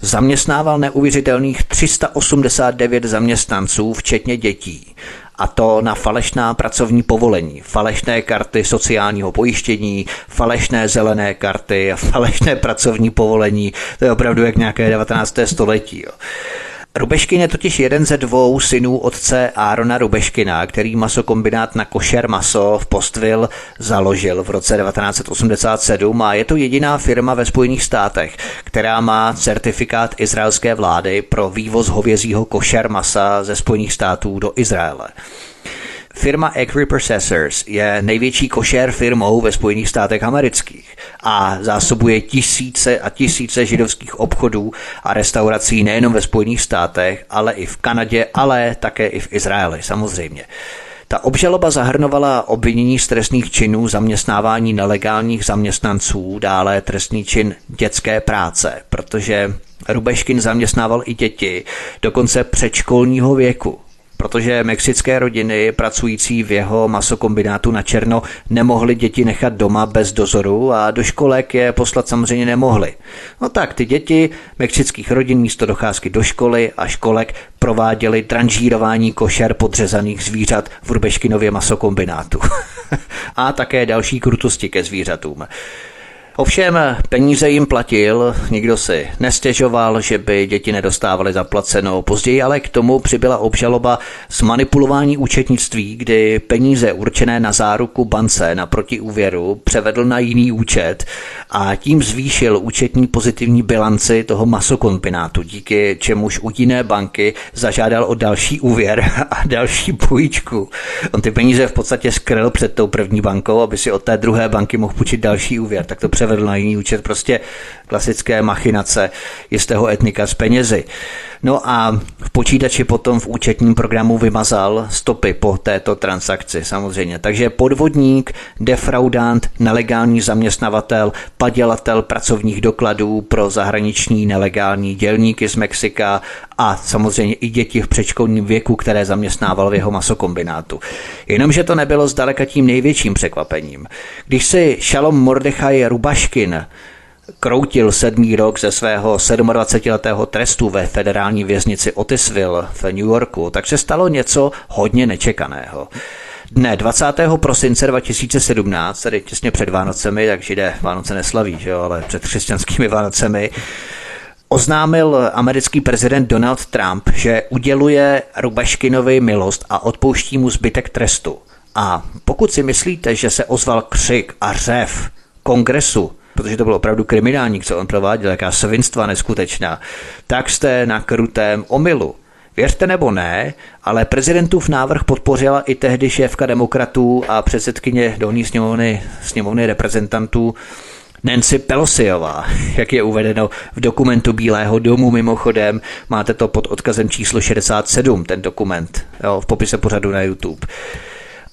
zaměstnával neuvěřitelných 389 zaměstnanců, včetně dětí A to na falešná pracovní povolení, falešné karty sociálního pojištění, falešné zelené karty a falešné pracovní povolení. To je opravdu jak nějaké 19. století. Jo. Rubeškin je totiž jeden ze dvou synů otce Árona Rubeškina, který masokombinát na košer maso v Postville založil v roce 1987 a je to jediná firma ve Spojených státech, která má certifikát izraelské vlády pro vývoz hovězího košer masa ze Spojených států do Izraele. Firma Agri Processors je největší košer firmou ve Spojených státech amerických a zásobuje tisíce a tisíce židovských obchodů a restaurací nejenom ve Spojených státech, ale i v Kanadě, ale také i v Izraeli samozřejmě. Ta obžaloba zahrnovala obvinění z trestných činů zaměstnávání nelegálních zaměstnanců, dále trestný čin dětské práce, protože Rubeškin zaměstnával i děti, dokonce předškolního věku protože mexické rodiny pracující v jeho masokombinátu na černo nemohly děti nechat doma bez dozoru a do školek je poslat samozřejmě nemohli. No tak ty děti mexických rodin místo docházky do školy a školek prováděli tranžírování košer podřezaných zvířat v Rubeškinově masokombinátu. a také další krutosti ke zvířatům. Ovšem peníze jim platil, nikdo si nestěžoval, že by děti nedostávaly zaplaceno. Později ale k tomu přibyla obžaloba z manipulování účetnictví, kdy peníze určené na záruku bance na protiúvěru převedl na jiný účet a tím zvýšil účetní pozitivní bilanci toho masokombinátu, díky čemuž u jiné banky zažádal o další úvěr a další půjčku. On ty peníze v podstatě skryl před tou první bankou, aby si od té druhé banky mohl půjčit další úvěr. Tak to převedl na jiný účet, prostě klasické machinace jistého etnika s penězi. No a v počítači potom v účetním programu vymazal stopy po této transakci samozřejmě. Takže podvodník, defraudant, nelegální zaměstnavatel, padělatel pracovních dokladů pro zahraniční nelegální dělníky z Mexika a samozřejmě i děti v předškolním věku, které zaměstnával v jeho masokombinátu. Jenomže to nebylo zdaleka tím největším překvapením. Když si Šalom Mordechaj Rubaškin kroutil sedmý rok ze svého 27-letého trestu ve federální věznici Otisville v New Yorku, tak se stalo něco hodně nečekaného. Dne 20. prosince 2017, tedy těsně před Vánocemi, tak židé Vánoce neslaví, že jo, ale před křesťanskými Vánocemi, oznámil americký prezident Donald Trump, že uděluje Rubaškinovi milost a odpouští mu zbytek trestu. A pokud si myslíte, že se ozval křik a řev kongresu protože to bylo opravdu kriminální, co on prováděl, jaká svinstva neskutečná, tak jste na krutém omylu. Věřte nebo ne, ale prezidentův návrh podpořila i tehdy šéfka demokratů a předsedkyně dolní sněmovny, sněmovny reprezentantů Nancy Pelosiová, jak je uvedeno v dokumentu Bílého domu mimochodem. Máte to pod odkazem číslo 67, ten dokument, jo, v popise pořadu na YouTube.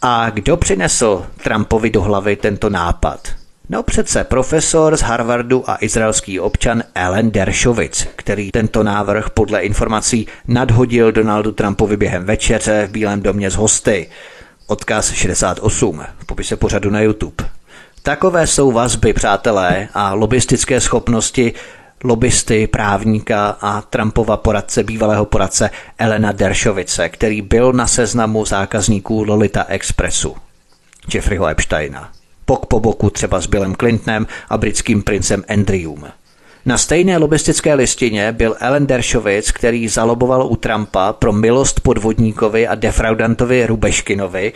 A kdo přinesl Trumpovi do hlavy tento nápad? No přece profesor z Harvardu a izraelský občan Ellen Dershowitz, který tento návrh podle informací nadhodil Donaldu Trumpovi během večeře v Bílém domě z hosty. Odkaz 68 v popise pořadu na YouTube. Takové jsou vazby, přátelé, a lobistické schopnosti lobbysty, právníka a Trumpova poradce, bývalého poradce Elena Deršovice, který byl na seznamu zákazníků Lolita Expressu, Jeffreyho Epsteina bok po boku třeba s Billem Clintonem a britským princem Andrewem. Na stejné lobistické listině byl Ellen Dershowitz, který zaloboval u Trumpa pro milost podvodníkovi a defraudantovi Rubeškinovi.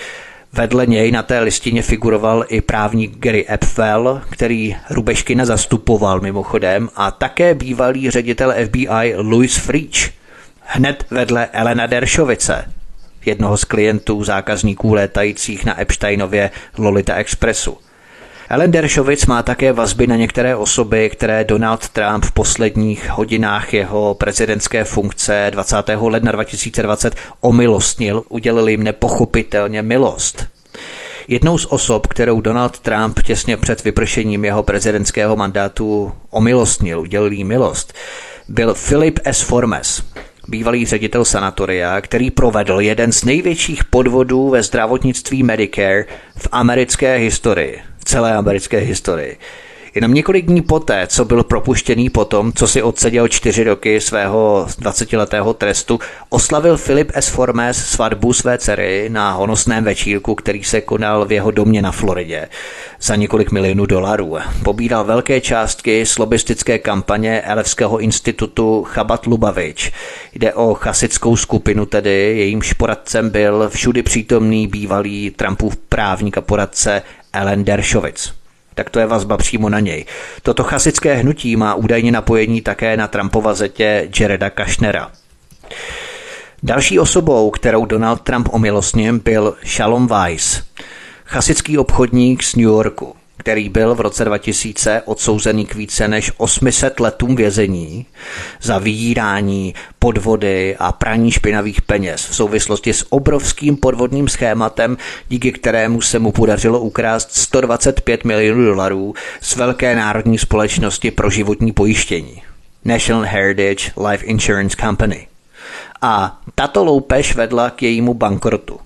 Vedle něj na té listině figuroval i právník Gary Epfel, který Rubeškina zastupoval mimochodem, a také bývalý ředitel FBI Louis Freach. Hned vedle Elena Dershovice, jednoho z klientů zákazníků létajících na Epsteinově Lolita Expressu. Ellen Dershowitz má také vazby na některé osoby, které Donald Trump v posledních hodinách jeho prezidentské funkce 20. ledna 2020 omilostnil, udělil jim nepochopitelně milost. Jednou z osob, kterou Donald Trump těsně před vypršením jeho prezidentského mandátu omilostnil, udělil jí milost, byl Philip S. Formes, bývalý ředitel sanatoria, který provedl jeden z největších podvodů ve zdravotnictví Medicare v americké historii, v celé americké historii. Jenom několik dní poté, co byl propuštěný potom, co si odseděl čtyři roky svého 20-letého trestu, oslavil Filip S. Formes svatbu své dcery na honosném večírku, který se konal v jeho domě na Floridě za několik milionů dolarů. Pobíral velké částky z lobistické kampaně Elevského institutu Chabat Lubavič. Jde o chasickou skupinu tedy, jejímž poradcem byl všudy přítomný bývalý Trumpův právník a poradce Ellen Dershowitz. Tak to je vazba přímo na něj. Toto chasické hnutí má údajně napojení také na Trumpova zetě Jareda Kashnera. Další osobou, kterou Donald Trump omilostnil, byl Shalom Weiss, chasický obchodník z New Yorku který byl v roce 2000 odsouzený k více než 800 letům vězení za vydírání, podvody a praní špinavých peněz v souvislosti s obrovským podvodným schématem, díky kterému se mu podařilo ukrást 125 milionů dolarů z velké národní společnosti pro životní pojištění. National Heritage Life Insurance Company. A tato loupež vedla k jejímu bankrotu.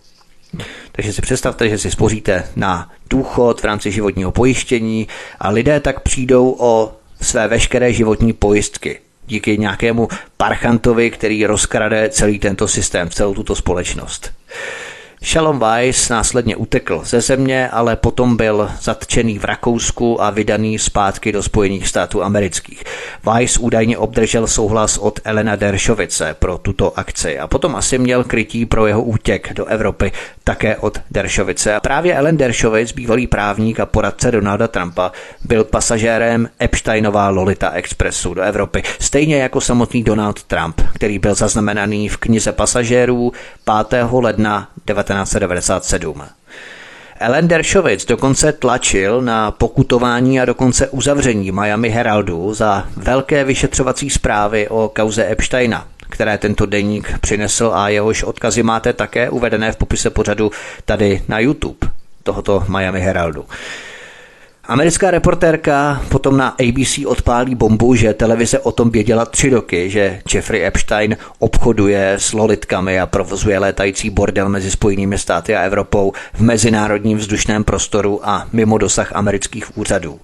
Takže si představte, že si spoříte na důchod v rámci životního pojištění a lidé tak přijdou o své veškeré životní pojistky díky nějakému parchantovi, který rozkrade celý tento systém, celou tuto společnost. Shalom Weiss následně utekl ze země, ale potom byl zatčený v Rakousku a vydaný zpátky do Spojených států amerických. Weiss údajně obdržel souhlas od Elena Deršovice pro tuto akci a potom asi měl krytí pro jeho útěk do Evropy také od Deršovice. A právě Ellen Deršovic, bývalý právník a poradce Donalda Trumpa, byl pasažérem Epsteinova Lolita Expressu do Evropy, stejně jako samotný Donald Trump, který byl zaznamenaný v knize pasažérů 5. ledna 1997. Ellen Dershowitz dokonce tlačil na pokutování a dokonce uzavření Miami Heraldu za velké vyšetřovací zprávy o kauze Epsteina, které tento deník přinesl a jehož odkazy máte také uvedené v popise pořadu tady na YouTube tohoto Miami Heraldu. Americká reportérka potom na ABC odpálí bombu, že televize o tom věděla tři roky, že Jeffrey Epstein obchoduje s lolitkami a provozuje létající bordel mezi Spojenými státy a Evropou v mezinárodním vzdušném prostoru a mimo dosah amerických úřadů.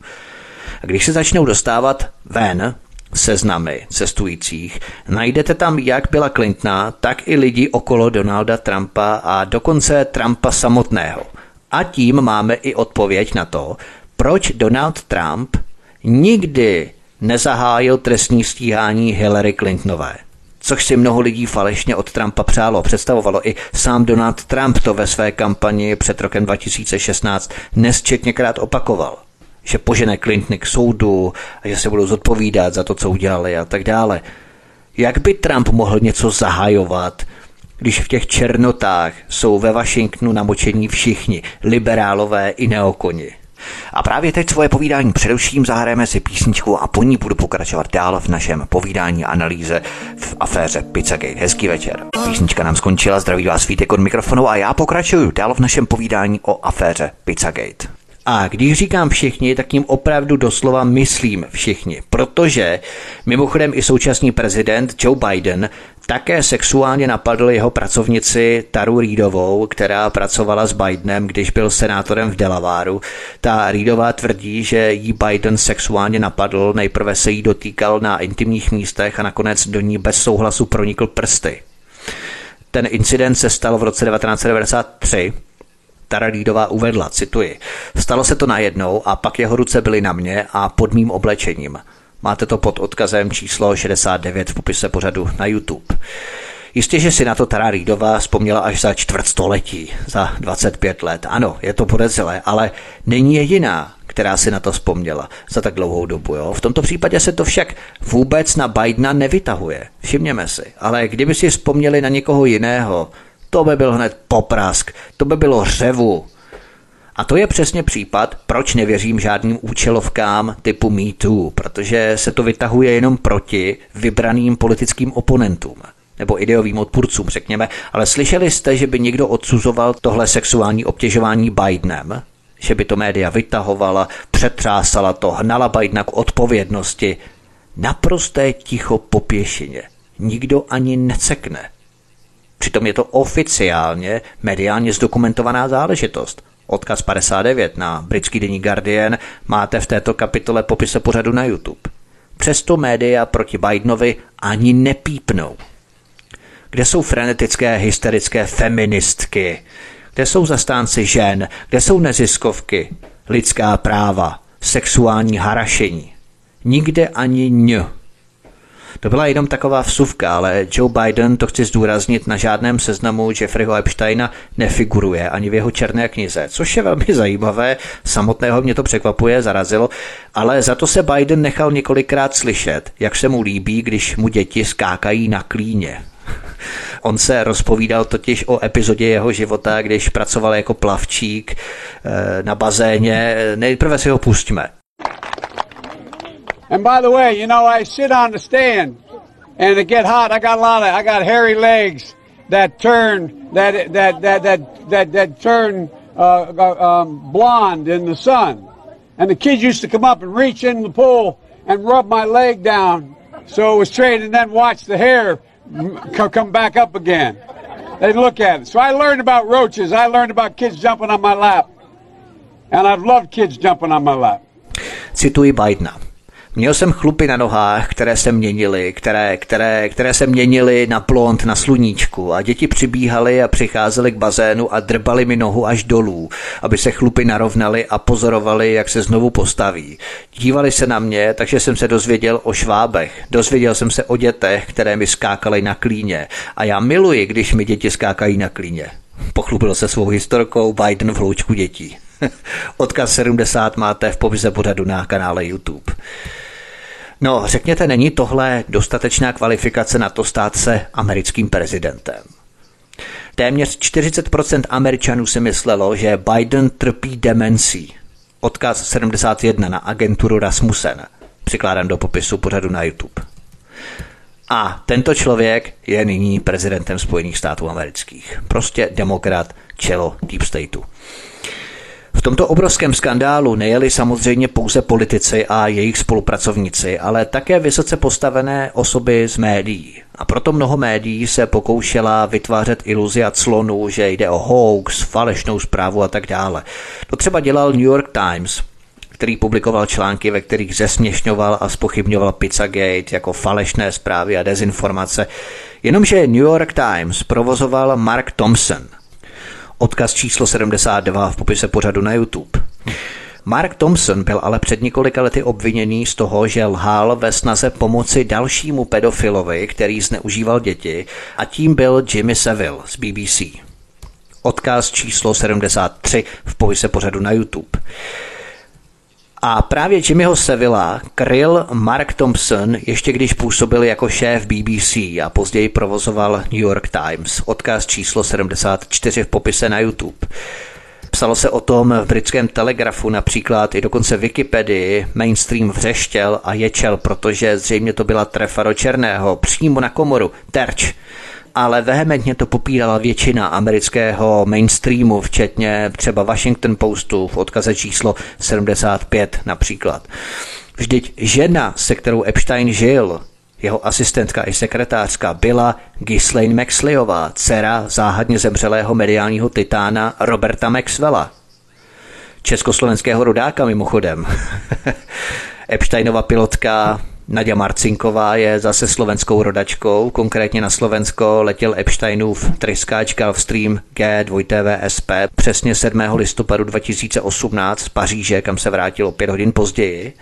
A když se začnou dostávat ven, seznamy cestujících, najdete tam jak byla Clintona, tak i lidi okolo Donalda Trumpa a dokonce Trumpa samotného. A tím máme i odpověď na to, proč Donald Trump nikdy nezahájil trestní stíhání Hillary Clintonové. Což si mnoho lidí falešně od Trumpa přálo. Představovalo i sám Donald Trump to ve své kampani před rokem 2016 nesčetněkrát opakoval že požene Clintony k soudu a že se budou zodpovídat za to, co udělali a tak dále. Jak by Trump mohl něco zahajovat, když v těch černotách jsou ve Washingtonu namočení všichni, liberálové i neokoni? A právě teď svoje povídání především zahrajeme si písničku a po ní budu pokračovat dál v našem povídání analýze v aféře Pizzagate. Hezký večer. Písnička nám skončila, zdraví vás Vítek od mikrofonu a já pokračuju dál v našem povídání o aféře Pizzagate. A když říkám všichni, tak tím opravdu doslova myslím všichni, protože mimochodem i současný prezident Joe Biden také sexuálně napadl jeho pracovnici Taru Reidovou, která pracovala s Bidenem, když byl senátorem v Delawareu. Ta Reidová tvrdí, že jí Biden sexuálně napadl, nejprve se jí dotýkal na intimních místech a nakonec do ní bez souhlasu pronikl prsty. Ten incident se stal v roce 1993 Tara Reidová uvedla, cituji, stalo se to najednou a pak jeho ruce byly na mě a pod mým oblečením. Máte to pod odkazem číslo 69 v popise pořadu na YouTube. Jistě, že si na to Tara Reidová vzpomněla až za čtvrt století, za 25 let. Ano, je to podezřelé, ale není jediná, která si na to vzpomněla za tak dlouhou dobu. Jo? V tomto případě se to však vůbec na Bidena nevytahuje. Všimněme si. Ale kdyby si vzpomněli na někoho jiného, to by byl hned poprask, to by bylo řevu. A to je přesně případ, proč nevěřím žádným účelovkám typu MeToo, protože se to vytahuje jenom proti vybraným politickým oponentům nebo ideovým odpůrcům, řekněme, ale slyšeli jste, že by někdo odsuzoval tohle sexuální obtěžování Bidenem? Že by to média vytahovala, přetřásala to, hnala Bidena k odpovědnosti? Naprosté ticho po pěšině. Nikdo ani necekne. Přitom je to oficiálně mediálně zdokumentovaná záležitost. odkaz 59 na britský denní Guardian máte v této kapitole popise pořadu na YouTube. Přesto média proti Bidenovi ani nepípnou. Kde jsou frenetické, hysterické feministky? Kde jsou zastánci žen? Kde jsou neziskovky? Lidská práva? Sexuální harašení? Nikde ani ň. To byla jenom taková vsuvka, ale Joe Biden, to chci zdůraznit, na žádném seznamu Jeffreyho Epsteina nefiguruje ani v jeho černé knize, což je velmi zajímavé, samotného mě to překvapuje, zarazilo, ale za to se Biden nechal několikrát slyšet, jak se mu líbí, když mu děti skákají na klíně. On se rozpovídal totiž o epizodě jeho života, když pracoval jako plavčík eh, na bazéně. Nejprve si ho pustíme. And by the way, you know, I sit on the stand and it get hot. I got a lot of, I got hairy legs that turn, that, that, that, that, that, that turn uh, um, blonde in the sun. And the kids used to come up and reach in the pool and rub my leg down so it was straight and then watch the hair come back up again. They'd look at it. So I learned about roaches. I learned about kids jumping on my lap. And I've loved kids jumping on my lap. Cituji Bidena. Měl jsem chlupy na nohách, které se měnily, které, které, které se měnily na blond, na sluníčku a děti přibíhaly a přicházely k bazénu a drbali mi nohu až dolů, aby se chlupy narovnaly a pozorovali, jak se znovu postaví. Dívali se na mě, takže jsem se dozvěděl o švábech. Dozvěděl jsem se o dětech, které mi skákaly na klíně. A já miluji, když mi děti skákají na klíně. Pochlubil se svou historkou Biden v hloučku dětí. Odkaz 70 máte v popise pořadu na kanále YouTube. No, řekněte, není tohle dostatečná kvalifikace na to stát se americkým prezidentem? Téměř 40% Američanů si myslelo, že Biden trpí demencí. Odkaz 71 na agenturu Rasmussen. Přikládám do popisu pořadu na YouTube. A tento člověk je nyní prezidentem Spojených států amerických. Prostě demokrat čelo Deep Stateu. V tomto obrovském skandálu nejeli samozřejmě pouze politici a jejich spolupracovníci, ale také vysoce postavené osoby z médií. A proto mnoho médií se pokoušela vytvářet iluzi a clonu, že jde o hoax, falešnou zprávu a tak dále. To třeba dělal New York Times, který publikoval články, ve kterých zesměšňoval a spochybňoval Pizzagate jako falešné zprávy a dezinformace. Jenomže New York Times provozoval Mark Thompson – Odkaz číslo 72 v popise pořadu na YouTube. Mark Thompson byl ale před několika lety obviněný z toho, že lhal ve snaze pomoci dalšímu pedofilovi, který zneužíval děti, a tím byl Jimmy Savile z BBC. Odkaz číslo 73 v popise pořadu na YouTube. A právě Jimmyho Sevilla kryl Mark Thompson ještě když působil jako šéf BBC a později provozoval New York Times. Odkaz číslo 74 v popise na YouTube. Psalo se o tom v britském telegrafu například i dokonce Wikipedii mainstream vřeštěl a ječel, protože zřejmě to byla trefa do černého, přímo na komoru, terč ale vehementně to popírala většina amerického mainstreamu, včetně třeba Washington Postu v odkaze číslo 75 například. Vždyť žena, se kterou Epstein žil, jeho asistentka i sekretářka byla Ghislaine Maxleyová, dcera záhadně zemřelého mediálního titána Roberta Maxwella. Československého rodáka mimochodem. Epsteinova pilotka Nadia Marcinková je zase slovenskou rodačkou, konkrétně na Slovensko letěl Epsteinův tryskáč Gulfstream G2TVSP přesně 7. listopadu 2018 z Paříže, kam se vrátil o pět hodin později.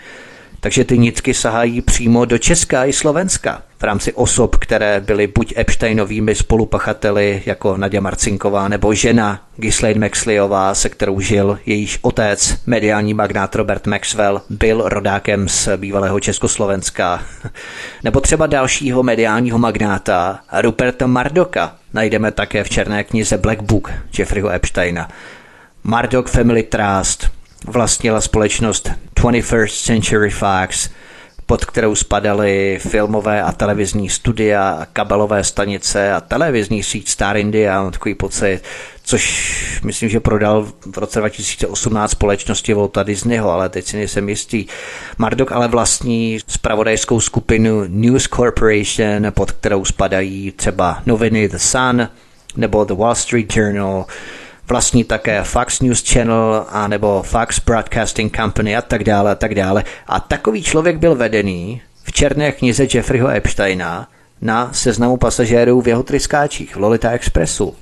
Takže ty nitky sahají přímo do Česka i Slovenska v rámci osob, které byly buď Epsteinovými spolupachateli jako Nadia Marcinková nebo žena Ghislaine Maxleyová, se kterou žil jejíž otec, mediální magnát Robert Maxwell, byl rodákem z bývalého Československa. Nebo třeba dalšího mediálního magnáta Ruperta Mardoka. Najdeme také v černé knize Black Book Jeffreyho Epsteina. Mardok Family Trust vlastnila společnost 21st Century Fox, pod kterou spadaly filmové a televizní studia, kabelové stanice a televizní síť Star India, mám takový pocit, což myslím, že prodal v roce 2018 společnosti Volta Disneyho, ale teď si nejsem jistý. Mardok ale vlastní spravodajskou skupinu News Corporation, pod kterou spadají třeba noviny The Sun nebo The Wall Street Journal, vlastní také Fox News Channel a nebo Fox Broadcasting Company a tak dále a tak dále. A takový člověk byl vedený v černé knize Jeffreyho Epsteina na seznamu pasažérů v jeho tryskáčích v Lolita Expressu.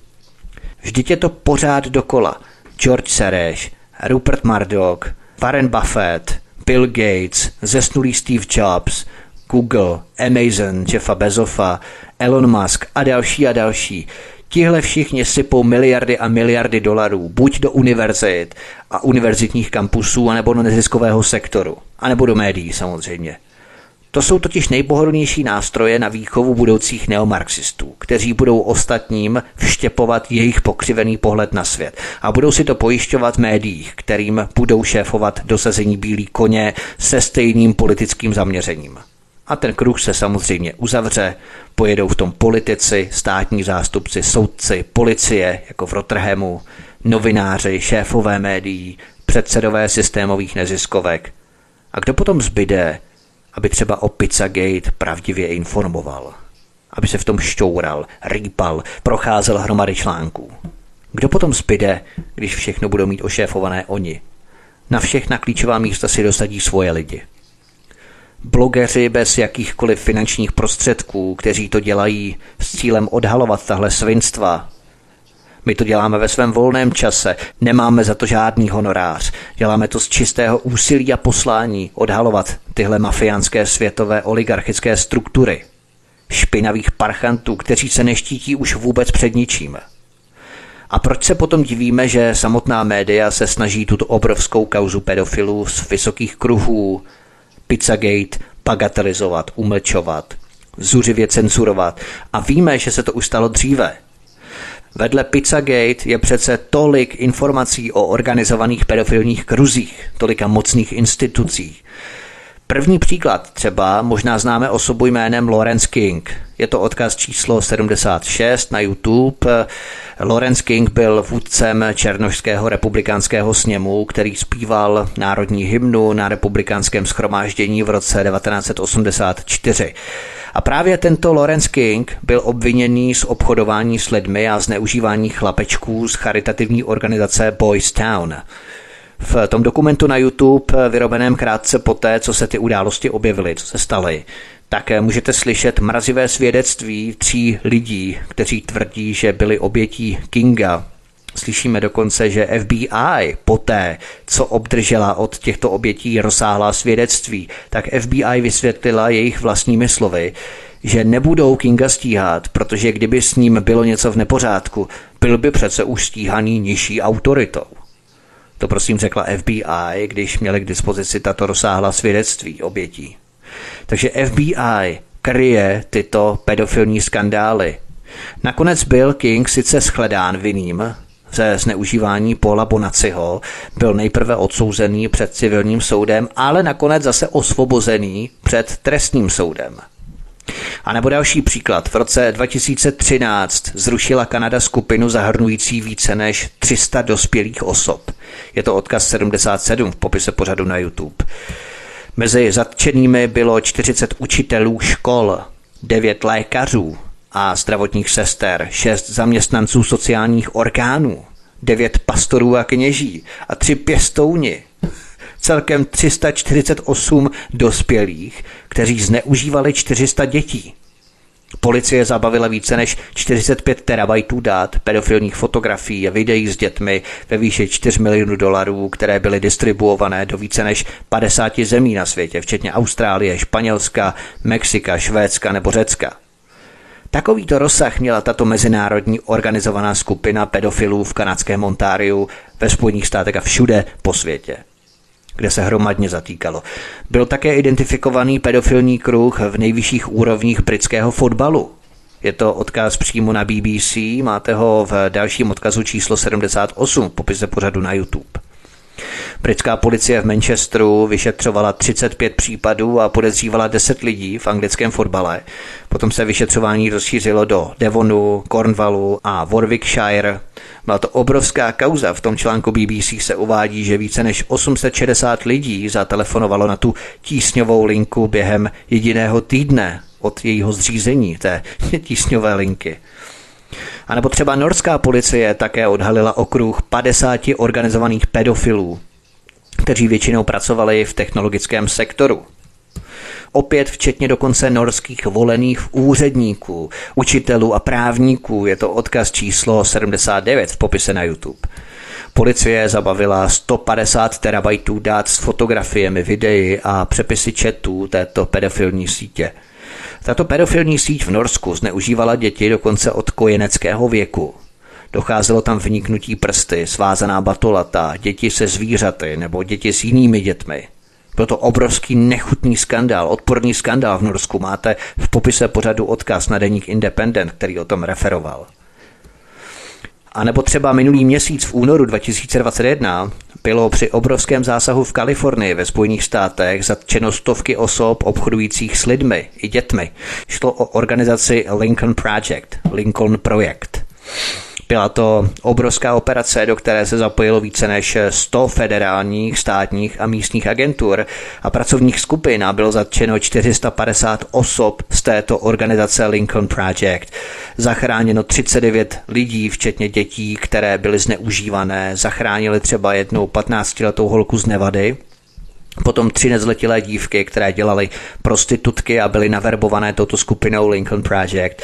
Vždyť je to pořád dokola. George Sereš, Rupert Murdoch, Warren Buffett, Bill Gates, zesnulý Steve Jobs, Google, Amazon, Jeffa Bezofa, Elon Musk a další a další. Tihle všichni sypou miliardy a miliardy dolarů buď do univerzit a univerzitních kampusů, anebo do neziskového sektoru, anebo do médií samozřejmě. To jsou totiž nejpohodlnější nástroje na výchovu budoucích neomarxistů, kteří budou ostatním vštěpovat jejich pokřivený pohled na svět a budou si to pojišťovat v médiích, kterým budou šéfovat dosazení bílí koně se stejným politickým zaměřením. A ten kruh se samozřejmě uzavře, pojedou v tom politici, státní zástupci, soudci, policie, jako v Rotterhamu, novináři, šéfové médií, předsedové systémových neziskovek. A kdo potom zbyde, aby třeba o Pizzagate pravdivě informoval? Aby se v tom šťoural, rýpal, procházel hromady článků. Kdo potom zbyde, když všechno budou mít ošéfované oni? Na všechna klíčová místa si dosadí svoje lidi blogeři bez jakýchkoliv finančních prostředků, kteří to dělají s cílem odhalovat tahle svinstva. My to děláme ve svém volném čase, nemáme za to žádný honorář, děláme to z čistého úsilí a poslání odhalovat tyhle mafiánské světové oligarchické struktury. Špinavých parchantů, kteří se neštítí už vůbec před ničím. A proč se potom divíme, že samotná média se snaží tuto obrovskou kauzu pedofilů z vysokých kruhů Pizzagate bagatelizovat, umlčovat, zuřivě cenzurovat. A víme, že se to už stalo dříve. Vedle Pizzagate je přece tolik informací o organizovaných pedofilních kruzích, tolika mocných institucích. První příklad třeba možná známe osobu jménem Lawrence King. Je to odkaz číslo 76 na YouTube. Lawrence King byl vůdcem Černožského republikánského sněmu, který zpíval národní hymnu na republikánském schromáždění v roce 1984. A právě tento Lawrence King byl obviněný z obchodování s lidmi a zneužívání chlapečků z charitativní organizace Boys Town. V tom dokumentu na YouTube, vyrobeném krátce poté, co se ty události objevily, co se staly, tak můžete slyšet mrazivé svědectví tří lidí, kteří tvrdí, že byli obětí Kinga. Slyšíme dokonce, že FBI poté, co obdržela od těchto obětí rozsáhlá svědectví, tak FBI vysvětlila jejich vlastními slovy, že nebudou Kinga stíhat, protože kdyby s ním bylo něco v nepořádku, byl by přece už stíhaný nižší autoritou. To prosím řekla FBI, když měli k dispozici tato rozsáhla svědectví obětí. Takže FBI kryje tyto pedofilní skandály. Nakonec byl King sice shledán vinným ze zneužívání Paula Bonaciho, byl nejprve odsouzený před civilním soudem, ale nakonec zase osvobozený před trestním soudem. A nebo další příklad. V roce 2013 zrušila Kanada skupinu zahrnující více než 300 dospělých osob. Je to odkaz 77 v popise pořadu na YouTube. Mezi zatčenými bylo 40 učitelů škol, 9 lékařů a zdravotních sester, 6 zaměstnanců sociálních orgánů, 9 pastorů a kněží a 3 pěstouni celkem 348 dospělých, kteří zneužívali 400 dětí. Policie zabavila více než 45 terabajtů dát, pedofilních fotografií a videí s dětmi ve výši 4 milionů dolarů, které byly distribuované do více než 50 zemí na světě, včetně Austrálie, Španělska, Mexika, Švédska nebo Řecka. Takovýto rozsah měla tato mezinárodní organizovaná skupina pedofilů v kanadském Ontáriu, ve Spojených státech a všude po světě kde se hromadně zatýkalo. Byl také identifikovaný pedofilní kruh v nejvyšších úrovních britského fotbalu. Je to odkaz přímo na BBC, máte ho v dalším odkazu číslo 78 v popise pořadu na YouTube. Britská policie v Manchesteru vyšetřovala 35 případů a podezřívala 10 lidí v anglickém fotbale. Potom se vyšetřování rozšířilo do Devonu, Cornwallu a Warwickshire. Byla to obrovská kauza. V tom článku BBC se uvádí, že více než 860 lidí zatelefonovalo na tu tísňovou linku během jediného týdne od jejího zřízení té tísňové linky. A nebo třeba norská policie také odhalila okruh 50 organizovaných pedofilů, kteří většinou pracovali v technologickém sektoru. Opět včetně dokonce norských volených úředníků, učitelů a právníků, je to odkaz číslo 79 v popise na YouTube. Policie zabavila 150 terabajtů dát s fotografiemi, videí a přepisy chatů této pedofilní sítě. Tato pedofilní síť v Norsku zneužívala děti dokonce od kojeneckého věku. Docházelo tam vniknutí prsty, svázaná batolata, děti se zvířaty nebo děti s jinými dětmi. Byl to obrovský nechutný skandál, odporný skandál v Norsku. Máte v popise pořadu odkaz na deník Independent, který o tom referoval. A nebo třeba minulý měsíc v únoru 2021 bylo při obrovském zásahu v Kalifornii ve Spojených státech zatčeno stovky osob obchodujících s lidmi i dětmi. Šlo o organizaci Lincoln Project, Lincoln Projekt. Byla to obrovská operace, do které se zapojilo více než 100 federálních, státních a místních agentur a pracovních skupin a bylo zatčeno 450 osob z této organizace Lincoln Project. Zachráněno 39 lidí, včetně dětí, které byly zneužívané. Zachránili třeba jednou 15-letou holku z Nevady, Potom tři nezletilé dívky, které dělaly prostitutky a byly naverbované touto skupinou Lincoln Project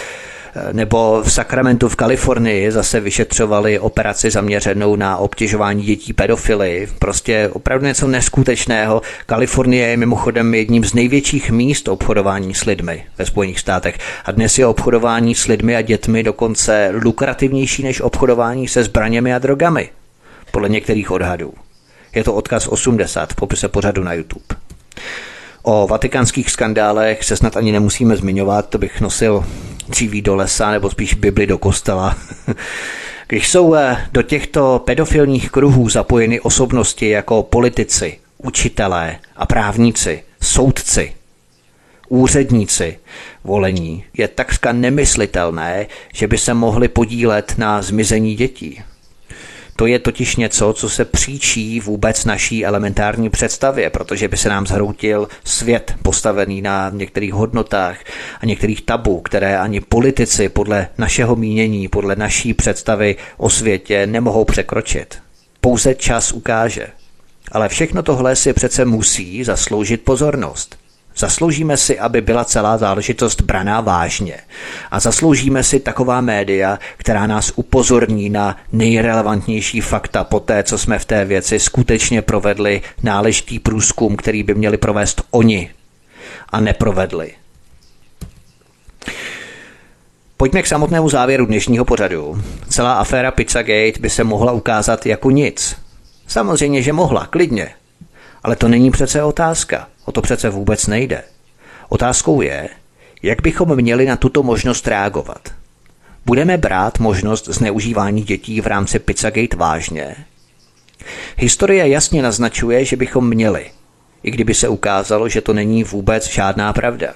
nebo v Sacramentu v Kalifornii zase vyšetřovali operaci zaměřenou na obtěžování dětí pedofily. Prostě opravdu něco neskutečného. Kalifornie je mimochodem jedním z největších míst obchodování s lidmi ve Spojených státech. A dnes je obchodování s lidmi a dětmi dokonce lukrativnější než obchodování se zbraněmi a drogami. Podle některých odhadů. Je to odkaz 80 v popise pořadu na YouTube. O vatikánských skandálech se snad ani nemusíme zmiňovat, to bych nosil dříví do lesa nebo spíš Bibli do kostela. Když jsou eh, do těchto pedofilních kruhů zapojeny osobnosti jako politici, učitelé a právníci, soudci, úředníci volení, je takřka nemyslitelné, že by se mohli podílet na zmizení dětí. To je totiž něco, co se příčí vůbec naší elementární představě, protože by se nám zhroutil svět postavený na některých hodnotách a některých tabů, které ani politici podle našeho mínění, podle naší představy o světě nemohou překročit. Pouze čas ukáže. Ale všechno tohle si přece musí zasloužit pozornost. Zasloužíme si, aby byla celá záležitost braná vážně. A zasloužíme si taková média, která nás upozorní na nejrelevantnější fakta po té, co jsme v té věci skutečně provedli náležitý průzkum, který by měli provést oni a neprovedli. Pojďme k samotnému závěru dnešního pořadu. Celá aféra Pizzagate by se mohla ukázat jako nic. Samozřejmě, že mohla, klidně. Ale to není přece otázka. O to přece vůbec nejde. Otázkou je, jak bychom měli na tuto možnost reagovat. Budeme brát možnost zneužívání dětí v rámci Pizzagate vážně? Historie jasně naznačuje, že bychom měli, i kdyby se ukázalo, že to není vůbec žádná pravda.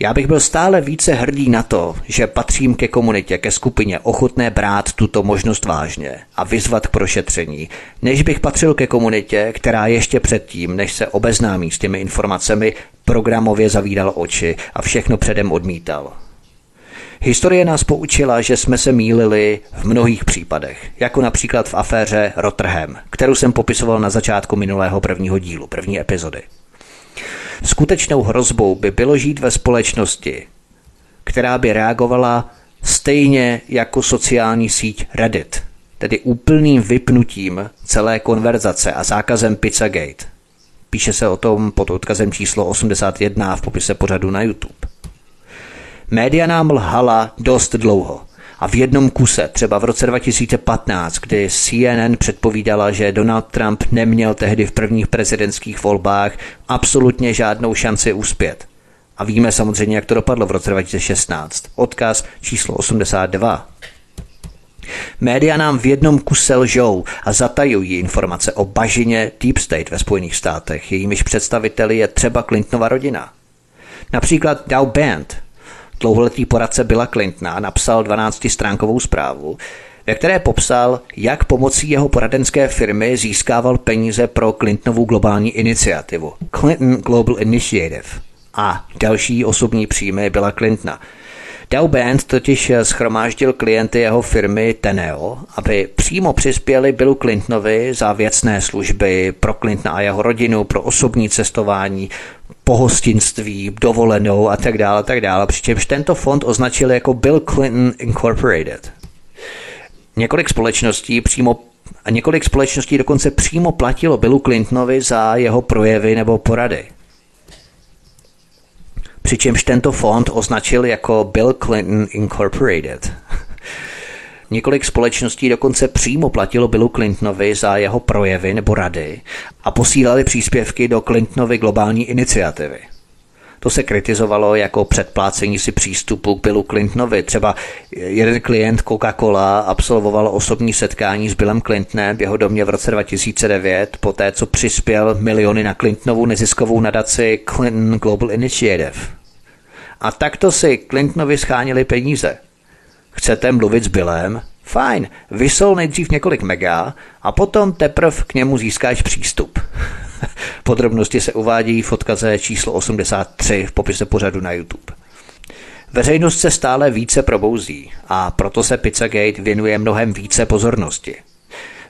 Já bych byl stále více hrdý na to, že patřím ke komunitě, ke skupině ochotné brát tuto možnost vážně a vyzvat k prošetření, než bych patřil ke komunitě, která ještě předtím, než se obeznámí s těmi informacemi, programově zavídal oči a všechno předem odmítal. Historie nás poučila, že jsme se mýlili v mnohých případech, jako například v aféře Rotterdam, kterou jsem popisoval na začátku minulého prvního dílu, první epizody. Skutečnou hrozbou by bylo žít ve společnosti, která by reagovala stejně jako sociální síť Reddit, tedy úplným vypnutím celé konverzace a zákazem Pizzagate. Píše se o tom pod odkazem číslo 81 v popise pořadu na YouTube. Média nám lhala dost dlouho – a v jednom kuse, třeba v roce 2015, kdy CNN předpovídala, že Donald Trump neměl tehdy v prvních prezidentských volbách absolutně žádnou šanci uspět. A víme samozřejmě, jak to dopadlo v roce 2016. Odkaz číslo 82. Média nám v jednom kuse lžou a zatajují informace o bažině Deep State ve Spojených státech, jejímiž představiteli je třeba Clintonova rodina. Například Dow Band, dlouholetý poradce Billa Clintona napsal 12-stránkovou zprávu, ve které popsal, jak pomocí jeho poradenské firmy získával peníze pro Clintonovu globální iniciativu Clinton Global Initiative a další osobní příjmy Billa Clintona. Dow Band totiž schromáždil klienty jeho firmy Teneo, aby přímo přispěli Billu Clintonovi za věcné služby pro Clintona a jeho rodinu, pro osobní cestování, pohostinství, dovolenou a tak dále, tak dále, přičemž tento fond označili jako Bill Clinton Incorporated. Několik společností přímo a několik společností dokonce přímo platilo Billu Clintonovi za jeho projevy nebo porady. Přičemž tento fond označil jako Bill Clinton Incorporated. Několik společností dokonce přímo platilo Billu Clintonovi za jeho projevy nebo rady a posílali příspěvky do Clintonovy globální iniciativy. To se kritizovalo jako předplácení si přístupu k Billu Clintonovi. Třeba jeden klient Coca-Cola absolvoval osobní setkání s Billem Clintonem v jeho domě v roce 2009, poté co přispěl miliony na Clintonovu neziskovou nadaci Clinton Global Initiative. A takto si Clintonovi schánili peníze. Chcete mluvit s Billem? Fajn, vysol nejdřív několik mega a potom teprv k němu získáš přístup. Podrobnosti se uvádí v odkaze číslo 83 v popise pořadu na YouTube. Veřejnost se stále více probouzí a proto se Pizzagate věnuje mnohem více pozornosti.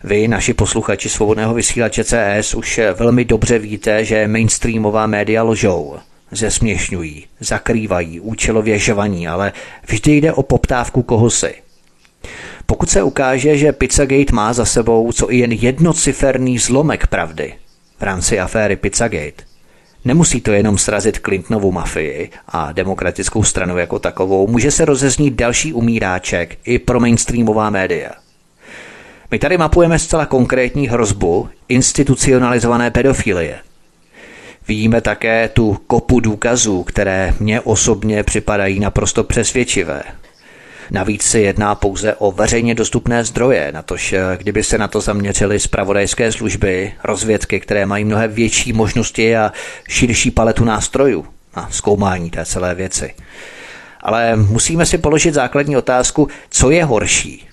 Vy, naši posluchači svobodného vysílače CS, už velmi dobře víte, že mainstreamová média lžou, zesměšňují, zakrývají, účelově žvaní, ale vždy jde o poptávku koho si. Pokud se ukáže, že Pizzagate má za sebou co i jen jednociferný zlomek pravdy, v rámci aféry Pizzagate. Nemusí to jenom srazit Clintonovu mafii a demokratickou stranu jako takovou, může se rozeznít další umíráček i pro mainstreamová média. My tady mapujeme zcela konkrétní hrozbu institucionalizované pedofilie. Vidíme také tu kopu důkazů, které mně osobně připadají naprosto přesvědčivé. Navíc se jedná pouze o veřejně dostupné zdroje, natož eh, kdyby se na to zaměřily zpravodajské služby, rozvědky, které mají mnohem větší možnosti a širší paletu nástrojů na zkoumání té celé věci. Ale musíme si položit základní otázku, co je horší.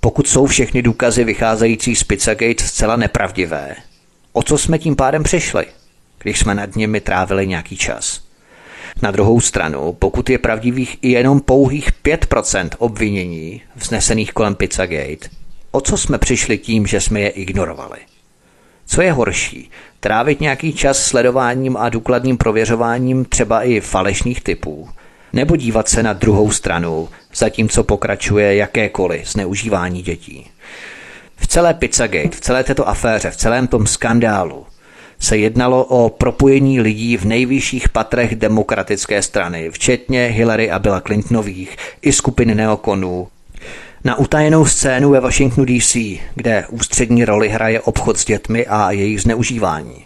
Pokud jsou všechny důkazy vycházející z Pizzagate zcela nepravdivé, o co jsme tím pádem přišli, když jsme nad nimi trávili nějaký čas? Na druhou stranu, pokud je pravdivých i jenom pouhých 5% obvinění vznesených kolem Pizzagate, o co jsme přišli tím, že jsme je ignorovali? Co je horší? Trávit nějaký čas sledováním a důkladným prověřováním třeba i falešných typů? Nebo dívat se na druhou stranu, zatímco pokračuje jakékoliv zneužívání dětí? V celé Pizzagate, v celé této aféře, v celém tom skandálu se jednalo o propojení lidí v nejvyšších patrech demokratické strany, včetně Hillary a Billa Clintonových i skupiny neokonů, na utajenou scénu ve Washingtonu DC, kde ústřední roli hraje obchod s dětmi a jejich zneužívání.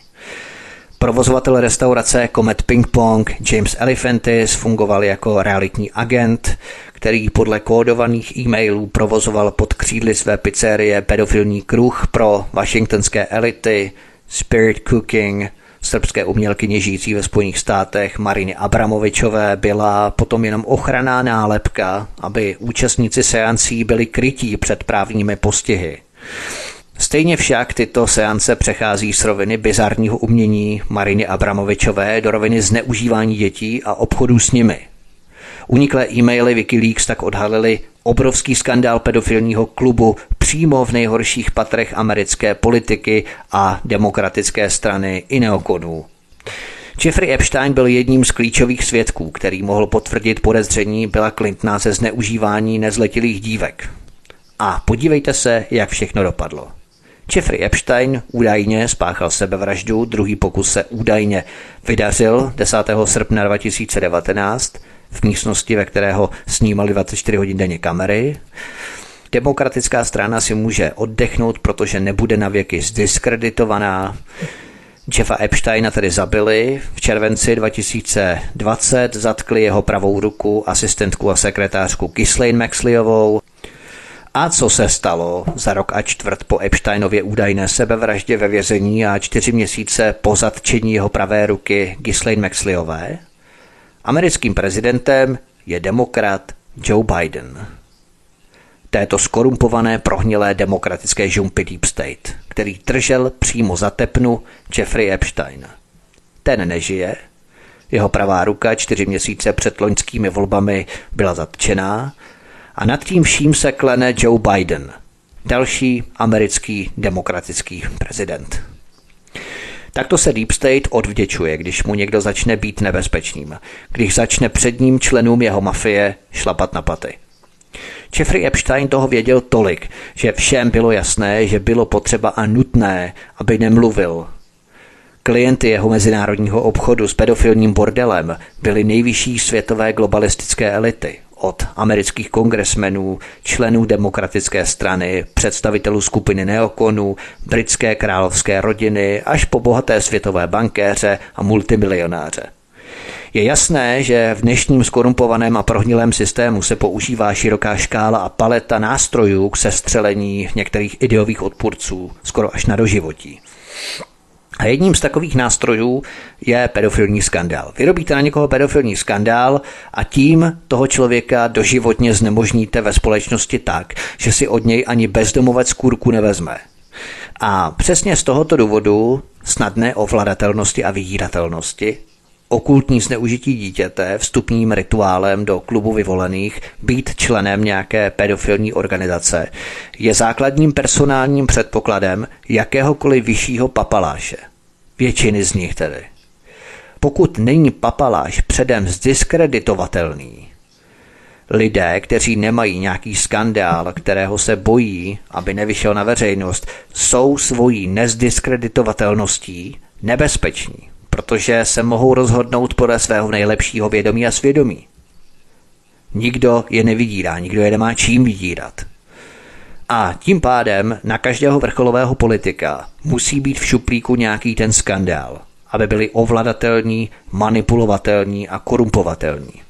Provozovatel restaurace Comet Ping Pong James Elephantis fungoval jako realitní agent, který podle kódovaných e-mailů provozoval pod křídly své pizzerie pedofilní kruh pro washingtonské elity, Spirit Cooking, srbské umělkyně žijící ve Spojených státech Mariny Abramovičové byla potom jenom ochranná nálepka, aby účastníci seancí byli krytí před právními postihy. Stejně však tyto seance přechází z roviny bizarního umění Mariny Abramovičové do roviny zneužívání dětí a obchodu s nimi – Uniklé e-maily Wikileaks tak odhalily obrovský skandál pedofilního klubu přímo v nejhorších patrech americké politiky a demokratické strany i neokonů. Jeffrey Epstein byl jedním z klíčových svědků, který mohl potvrdit podezření Billa Clintona ze zneužívání nezletilých dívek. A podívejte se, jak všechno dopadlo. Jeffrey Epstein údajně spáchal sebevraždu, druhý pokus se údajně vydařil 10. srpna 2019 v místnosti, ve kterého snímali 24 hodin denně kamery. Demokratická strana si může oddechnout, protože nebude na věky zdiskreditovaná. Jeffa Epsteina tedy zabili. V červenci 2020 zatkli jeho pravou ruku, asistentku a sekretářku Ghislaine Maxleyovou. A co se stalo za rok a čtvrt po Epsteinově údajné sebevraždě ve vězení a čtyři měsíce po zatčení jeho pravé ruky Ghislaine Maxleyové? Americkým prezidentem je demokrat Joe Biden. Této skorumpované prohnilé demokratické žumpy Deep State, který držel přímo za tepnu Jeffrey Epstein. Ten nežije, Jeho pravá ruka čtyři měsíce před loňskými volbami byla zatčená a nad tím vším se klene Joe Biden, další americký demokratický prezident. Takto se Deep State odvděčuje, když mu někdo začne být nebezpečným, když začne předním členům jeho mafie šlapat na paty. Jeffrey Epstein toho věděl tolik, že všem bylo jasné, že bylo potřeba a nutné, aby nemluvil. Klienty jeho mezinárodního obchodu s pedofilním bordelem byly nejvyšší světové globalistické elity od amerických kongresmenů, členů demokratické strany, představitelů skupiny neokonů, britské královské rodiny až po bohaté světové bankéře a multimilionáře. Je jasné, že v dnešním skorumpovaném a prohnilém systému se používá široká škála a paleta nástrojů k sestřelení některých ideových odpůrců, skoro až na doživotí. A jedním z takových nástrojů je pedofilní skandál. Vyrobíte na někoho pedofilní skandál a tím toho člověka doživotně znemožníte ve společnosti tak, že si od něj ani bezdomovec kůrku nevezme. A přesně z tohoto důvodu snadné ovladatelnosti a vydíratelnosti okultní zneužití dítěte vstupním rituálem do klubu vyvolených, být členem nějaké pedofilní organizace, je základním personálním předpokladem jakéhokoliv vyššího papaláše. Většiny z nich tedy. Pokud není papaláš předem zdiskreditovatelný, lidé, kteří nemají nějaký skandál, kterého se bojí, aby nevyšel na veřejnost, jsou svojí nezdiskreditovatelností nebezpeční protože se mohou rozhodnout podle svého nejlepšího vědomí a svědomí. Nikdo je nevydírá, nikdo je nemá čím vydírat. A tím pádem na každého vrcholového politika musí být v šuplíku nějaký ten skandál, aby byli ovladatelní, manipulovatelní a korumpovatelní.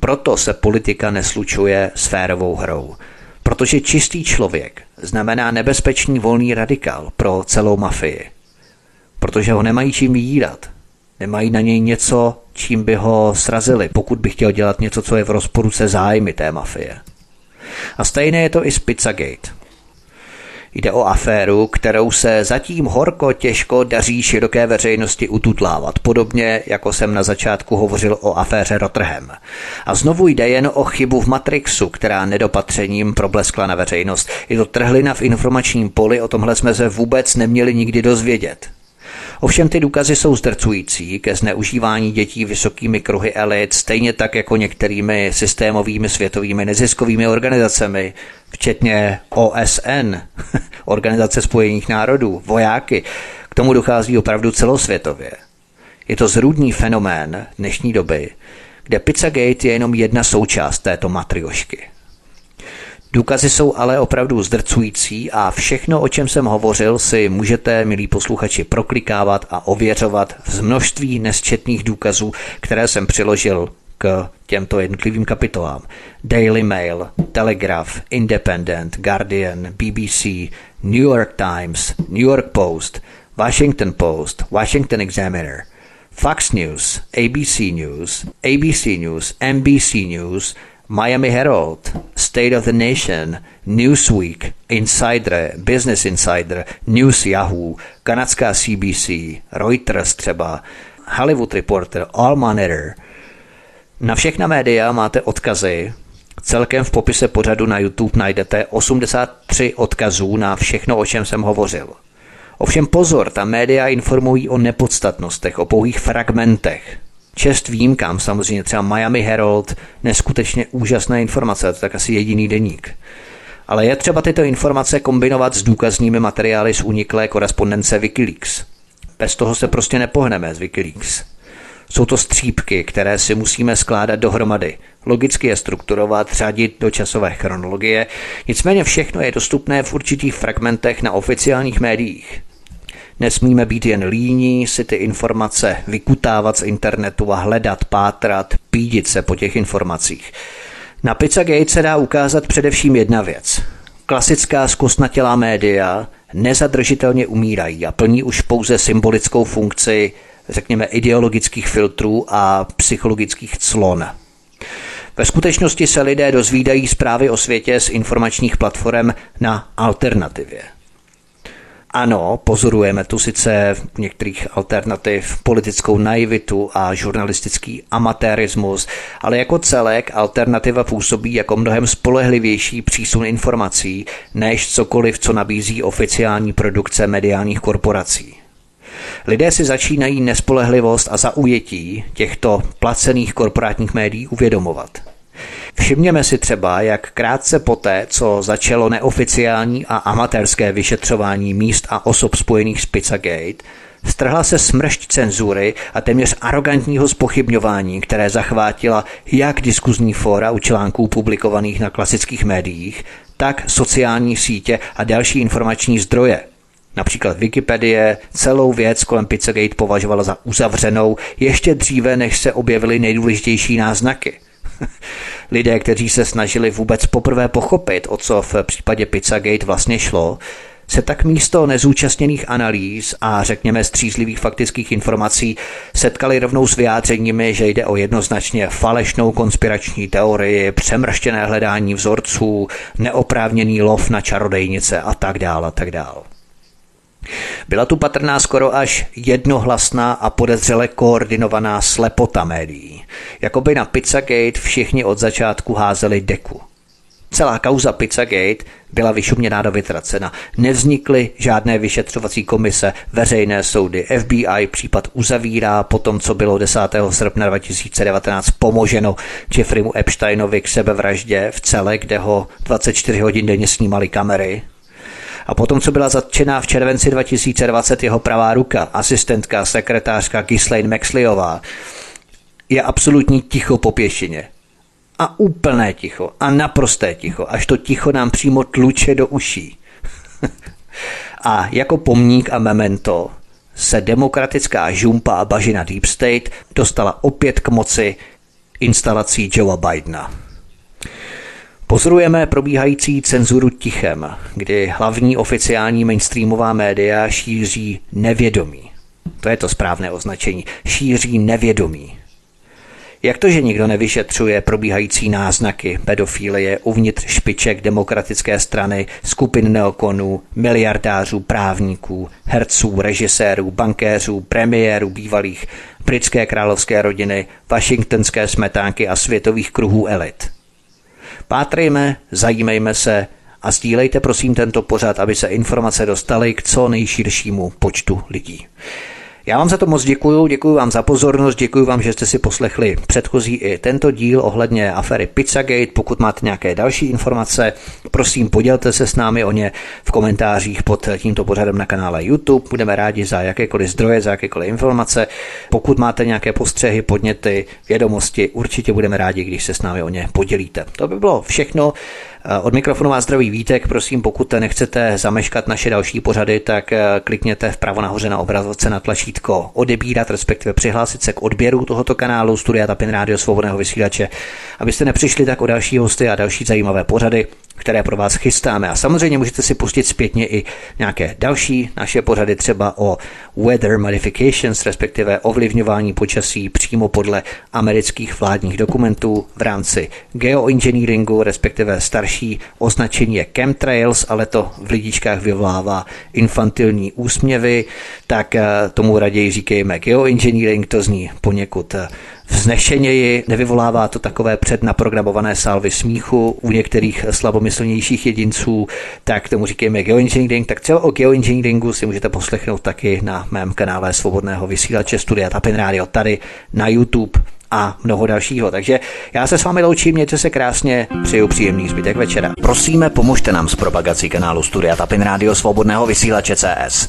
Proto se politika neslučuje s férovou hrou, protože čistý člověk znamená nebezpečný volný radikál pro celou mafii protože ho nemají čím vydírat. Nemají na něj něco, čím by ho srazili, pokud by chtěl dělat něco, co je v rozporu se zájmy té mafie. A stejné je to i s Pizzagate. Jde o aféru, kterou se zatím horko těžko daří široké veřejnosti ututlávat, podobně jako jsem na začátku hovořil o aféře Rotterdam. A znovu jde jen o chybu v Matrixu, která nedopatřením probleskla na veřejnost. Je to trhlina v informačním poli, o tomhle jsme se vůbec neměli nikdy dozvědět. Ovšem ty důkazy jsou zdrcující ke zneužívání dětí vysokými kruhy elit, stejně tak jako některými systémovými světovými neziskovými organizacemi, včetně OSN, Organizace spojených národů, vojáky. K tomu dochází opravdu celosvětově. Je to zrůdný fenomén dnešní doby, kde Pizzagate je jenom jedna součást této matriošky. Důkazy jsou ale opravdu zdrcující a všechno, o čem jsem hovořil, si můžete, milí posluchači, proklikávat a ověřovat z množství nesčetných důkazů, které jsem přiložil k těmto jednotlivým kapitolám. Daily Mail, Telegraph, Independent, Guardian, BBC, New York Times, New York Post, Washington Post, Washington Examiner, Fox News, ABC News, ABC News, NBC News, Miami Herald, State of the Nation, Newsweek, Insider, Business Insider, News Yahoo, kanadská CBC, Reuters třeba, Hollywood Reporter, All Monitor. Na všechna média máte odkazy. Celkem v popise pořadu na YouTube najdete 83 odkazů na všechno, o čem jsem hovořil. Ovšem pozor, ta média informují o nepodstatnostech, o pouhých fragmentech. Čest výjimkám, samozřejmě třeba Miami Herald, neskutečně úžasné informace, to je tak asi jediný deník. Ale je třeba tyto informace kombinovat s důkazními materiály z uniklé korespondence Wikileaks. Bez toho se prostě nepohneme z Wikileaks. Jsou to střípky, které si musíme skládat dohromady, logicky je strukturovat, řadit do časové chronologie, nicméně všechno je dostupné v určitých fragmentech na oficiálních médiích. Nesmíme být jen líní, si ty informace vykutávat z internetu a hledat, pátrat, pídit se po těch informacích. Na Pizzagate se dá ukázat především jedna věc. Klasická zkostnatělá média nezadržitelně umírají a plní už pouze symbolickou funkci, řekněme, ideologických filtrů a psychologických clon. Ve skutečnosti se lidé dozvídají zprávy o světě z informačních platform na alternativě. Ano, pozorujeme tu sice v některých alternativ politickou naivitu a žurnalistický amatérismus, ale jako celek alternativa působí jako mnohem spolehlivější přísun informací, než cokoliv, co nabízí oficiální produkce mediálních korporací. Lidé si začínají nespolehlivost a zaujetí těchto placených korporátních médií uvědomovat. Všimněme si třeba, jak krátce poté, co začalo neoficiální a amatérské vyšetřování míst a osob spojených s Pizzagate, strhla se smršť cenzury a téměř arrogantního spochybňování, které zachvátila jak diskuzní fóra u článků publikovaných na klasických médiích, tak sociální sítě a další informační zdroje. Například Wikipedie celou věc kolem Pizzagate považovala za uzavřenou ještě dříve, než se objevily nejdůležitější náznaky. Lidé, kteří se snažili vůbec poprvé pochopit, o co v případě Pizzagate vlastně šlo, se tak místo nezúčastněných analýz a řekněme střízlivých faktických informací setkali rovnou s vyjádřeními, že jde o jednoznačně falešnou konspirační teorii, přemrštěné hledání vzorců, neoprávněný lov na čarodejnice a tak dále a tak dále. Byla tu patrná skoro až jednohlasná a podezřele koordinovaná slepota médií. Jakoby na Pizzagate všichni od začátku házeli deku. Celá kauza Pizzagate byla vyšuměná do vytracena. Nevznikly žádné vyšetřovací komise, veřejné soudy, FBI případ uzavírá po tom, co bylo 10. srpna 2019 pomoženo Jeffreymu Epsteinovi k sebevraždě v cele, kde ho 24 hodin denně snímali kamery. A potom, co byla zatčená v červenci 2020 jeho pravá ruka, asistentka, sekretářka Ghislaine Maxleyová, je absolutní ticho po pěšině. A úplné ticho. A naprosté ticho. Až to ticho nám přímo tluče do uší. a jako pomník a memento se demokratická žumpa a bažina Deep State dostala opět k moci instalací Joea Bidena. Pozorujeme probíhající cenzuru tichem, kdy hlavní oficiální mainstreamová média šíří nevědomí. To je to správné označení. Šíří nevědomí. Jak to, že nikdo nevyšetřuje probíhající náznaky pedofilie uvnitř špiček demokratické strany, skupin neokonů, miliardářů, právníků, herců, režisérů, bankéřů, premiérů bývalých, britské královské rodiny, washingtonské smetánky a světových kruhů elit? Pátrejme, zajímejme se a sdílejte prosím tento pořad, aby se informace dostaly k co nejširšímu počtu lidí. Já vám za to moc děkuju, děkuji vám za pozornost, děkuji vám, že jste si poslechli předchozí i tento díl ohledně afery Pizzagate. Pokud máte nějaké další informace, prosím podělte se s námi o ně v komentářích pod tímto pořadem na kanále YouTube. Budeme rádi za jakékoliv zdroje, za jakékoliv informace. Pokud máte nějaké postřehy, podněty, vědomosti, určitě budeme rádi, když se s námi o ně podělíte. To by bylo všechno. Eh, od mikrofonu vás zdraví Vítek, prosím, pokud nechcete zameškat naše další pořady, tak eh, klikněte vpravo nahoře na obrazovce na tlačítko odebírat, respektive přihlásit se k odběru tohoto kanálu Studia Tapin Rádio Svobodného vysílače, abyste nepřišli tak o další hosty a další zajímavé pořady které pro vás chystáme. A samozřejmě můžete si pustit zpětně i nějaké další naše pořady, třeba o weather modifications, respektive ovlivňování počasí přímo podle amerických vládních dokumentů v rámci geoengineeringu, respektive starší označení je chemtrails, ale to v lidičkách vyvolává infantilní úsměvy, tak eh, tomu raději říkejme geoengineering, to zní poněkud eh, vznešeněji, nevyvolává to takové přednaprogramované salvy smíchu u některých slabomyslnějších jedinců, tak tomu říkáme geoengineering, tak třeba o geoengineeringu si můžete poslechnout taky na mém kanále Svobodného vysílače Studia Tapin Radio tady na YouTube a mnoho dalšího. Takže já se s vámi loučím, mějte se krásně, přeju příjemný zbytek večera. Prosíme, pomožte nám s propagací kanálu Studia Tapin Radio Svobodného vysílače CS.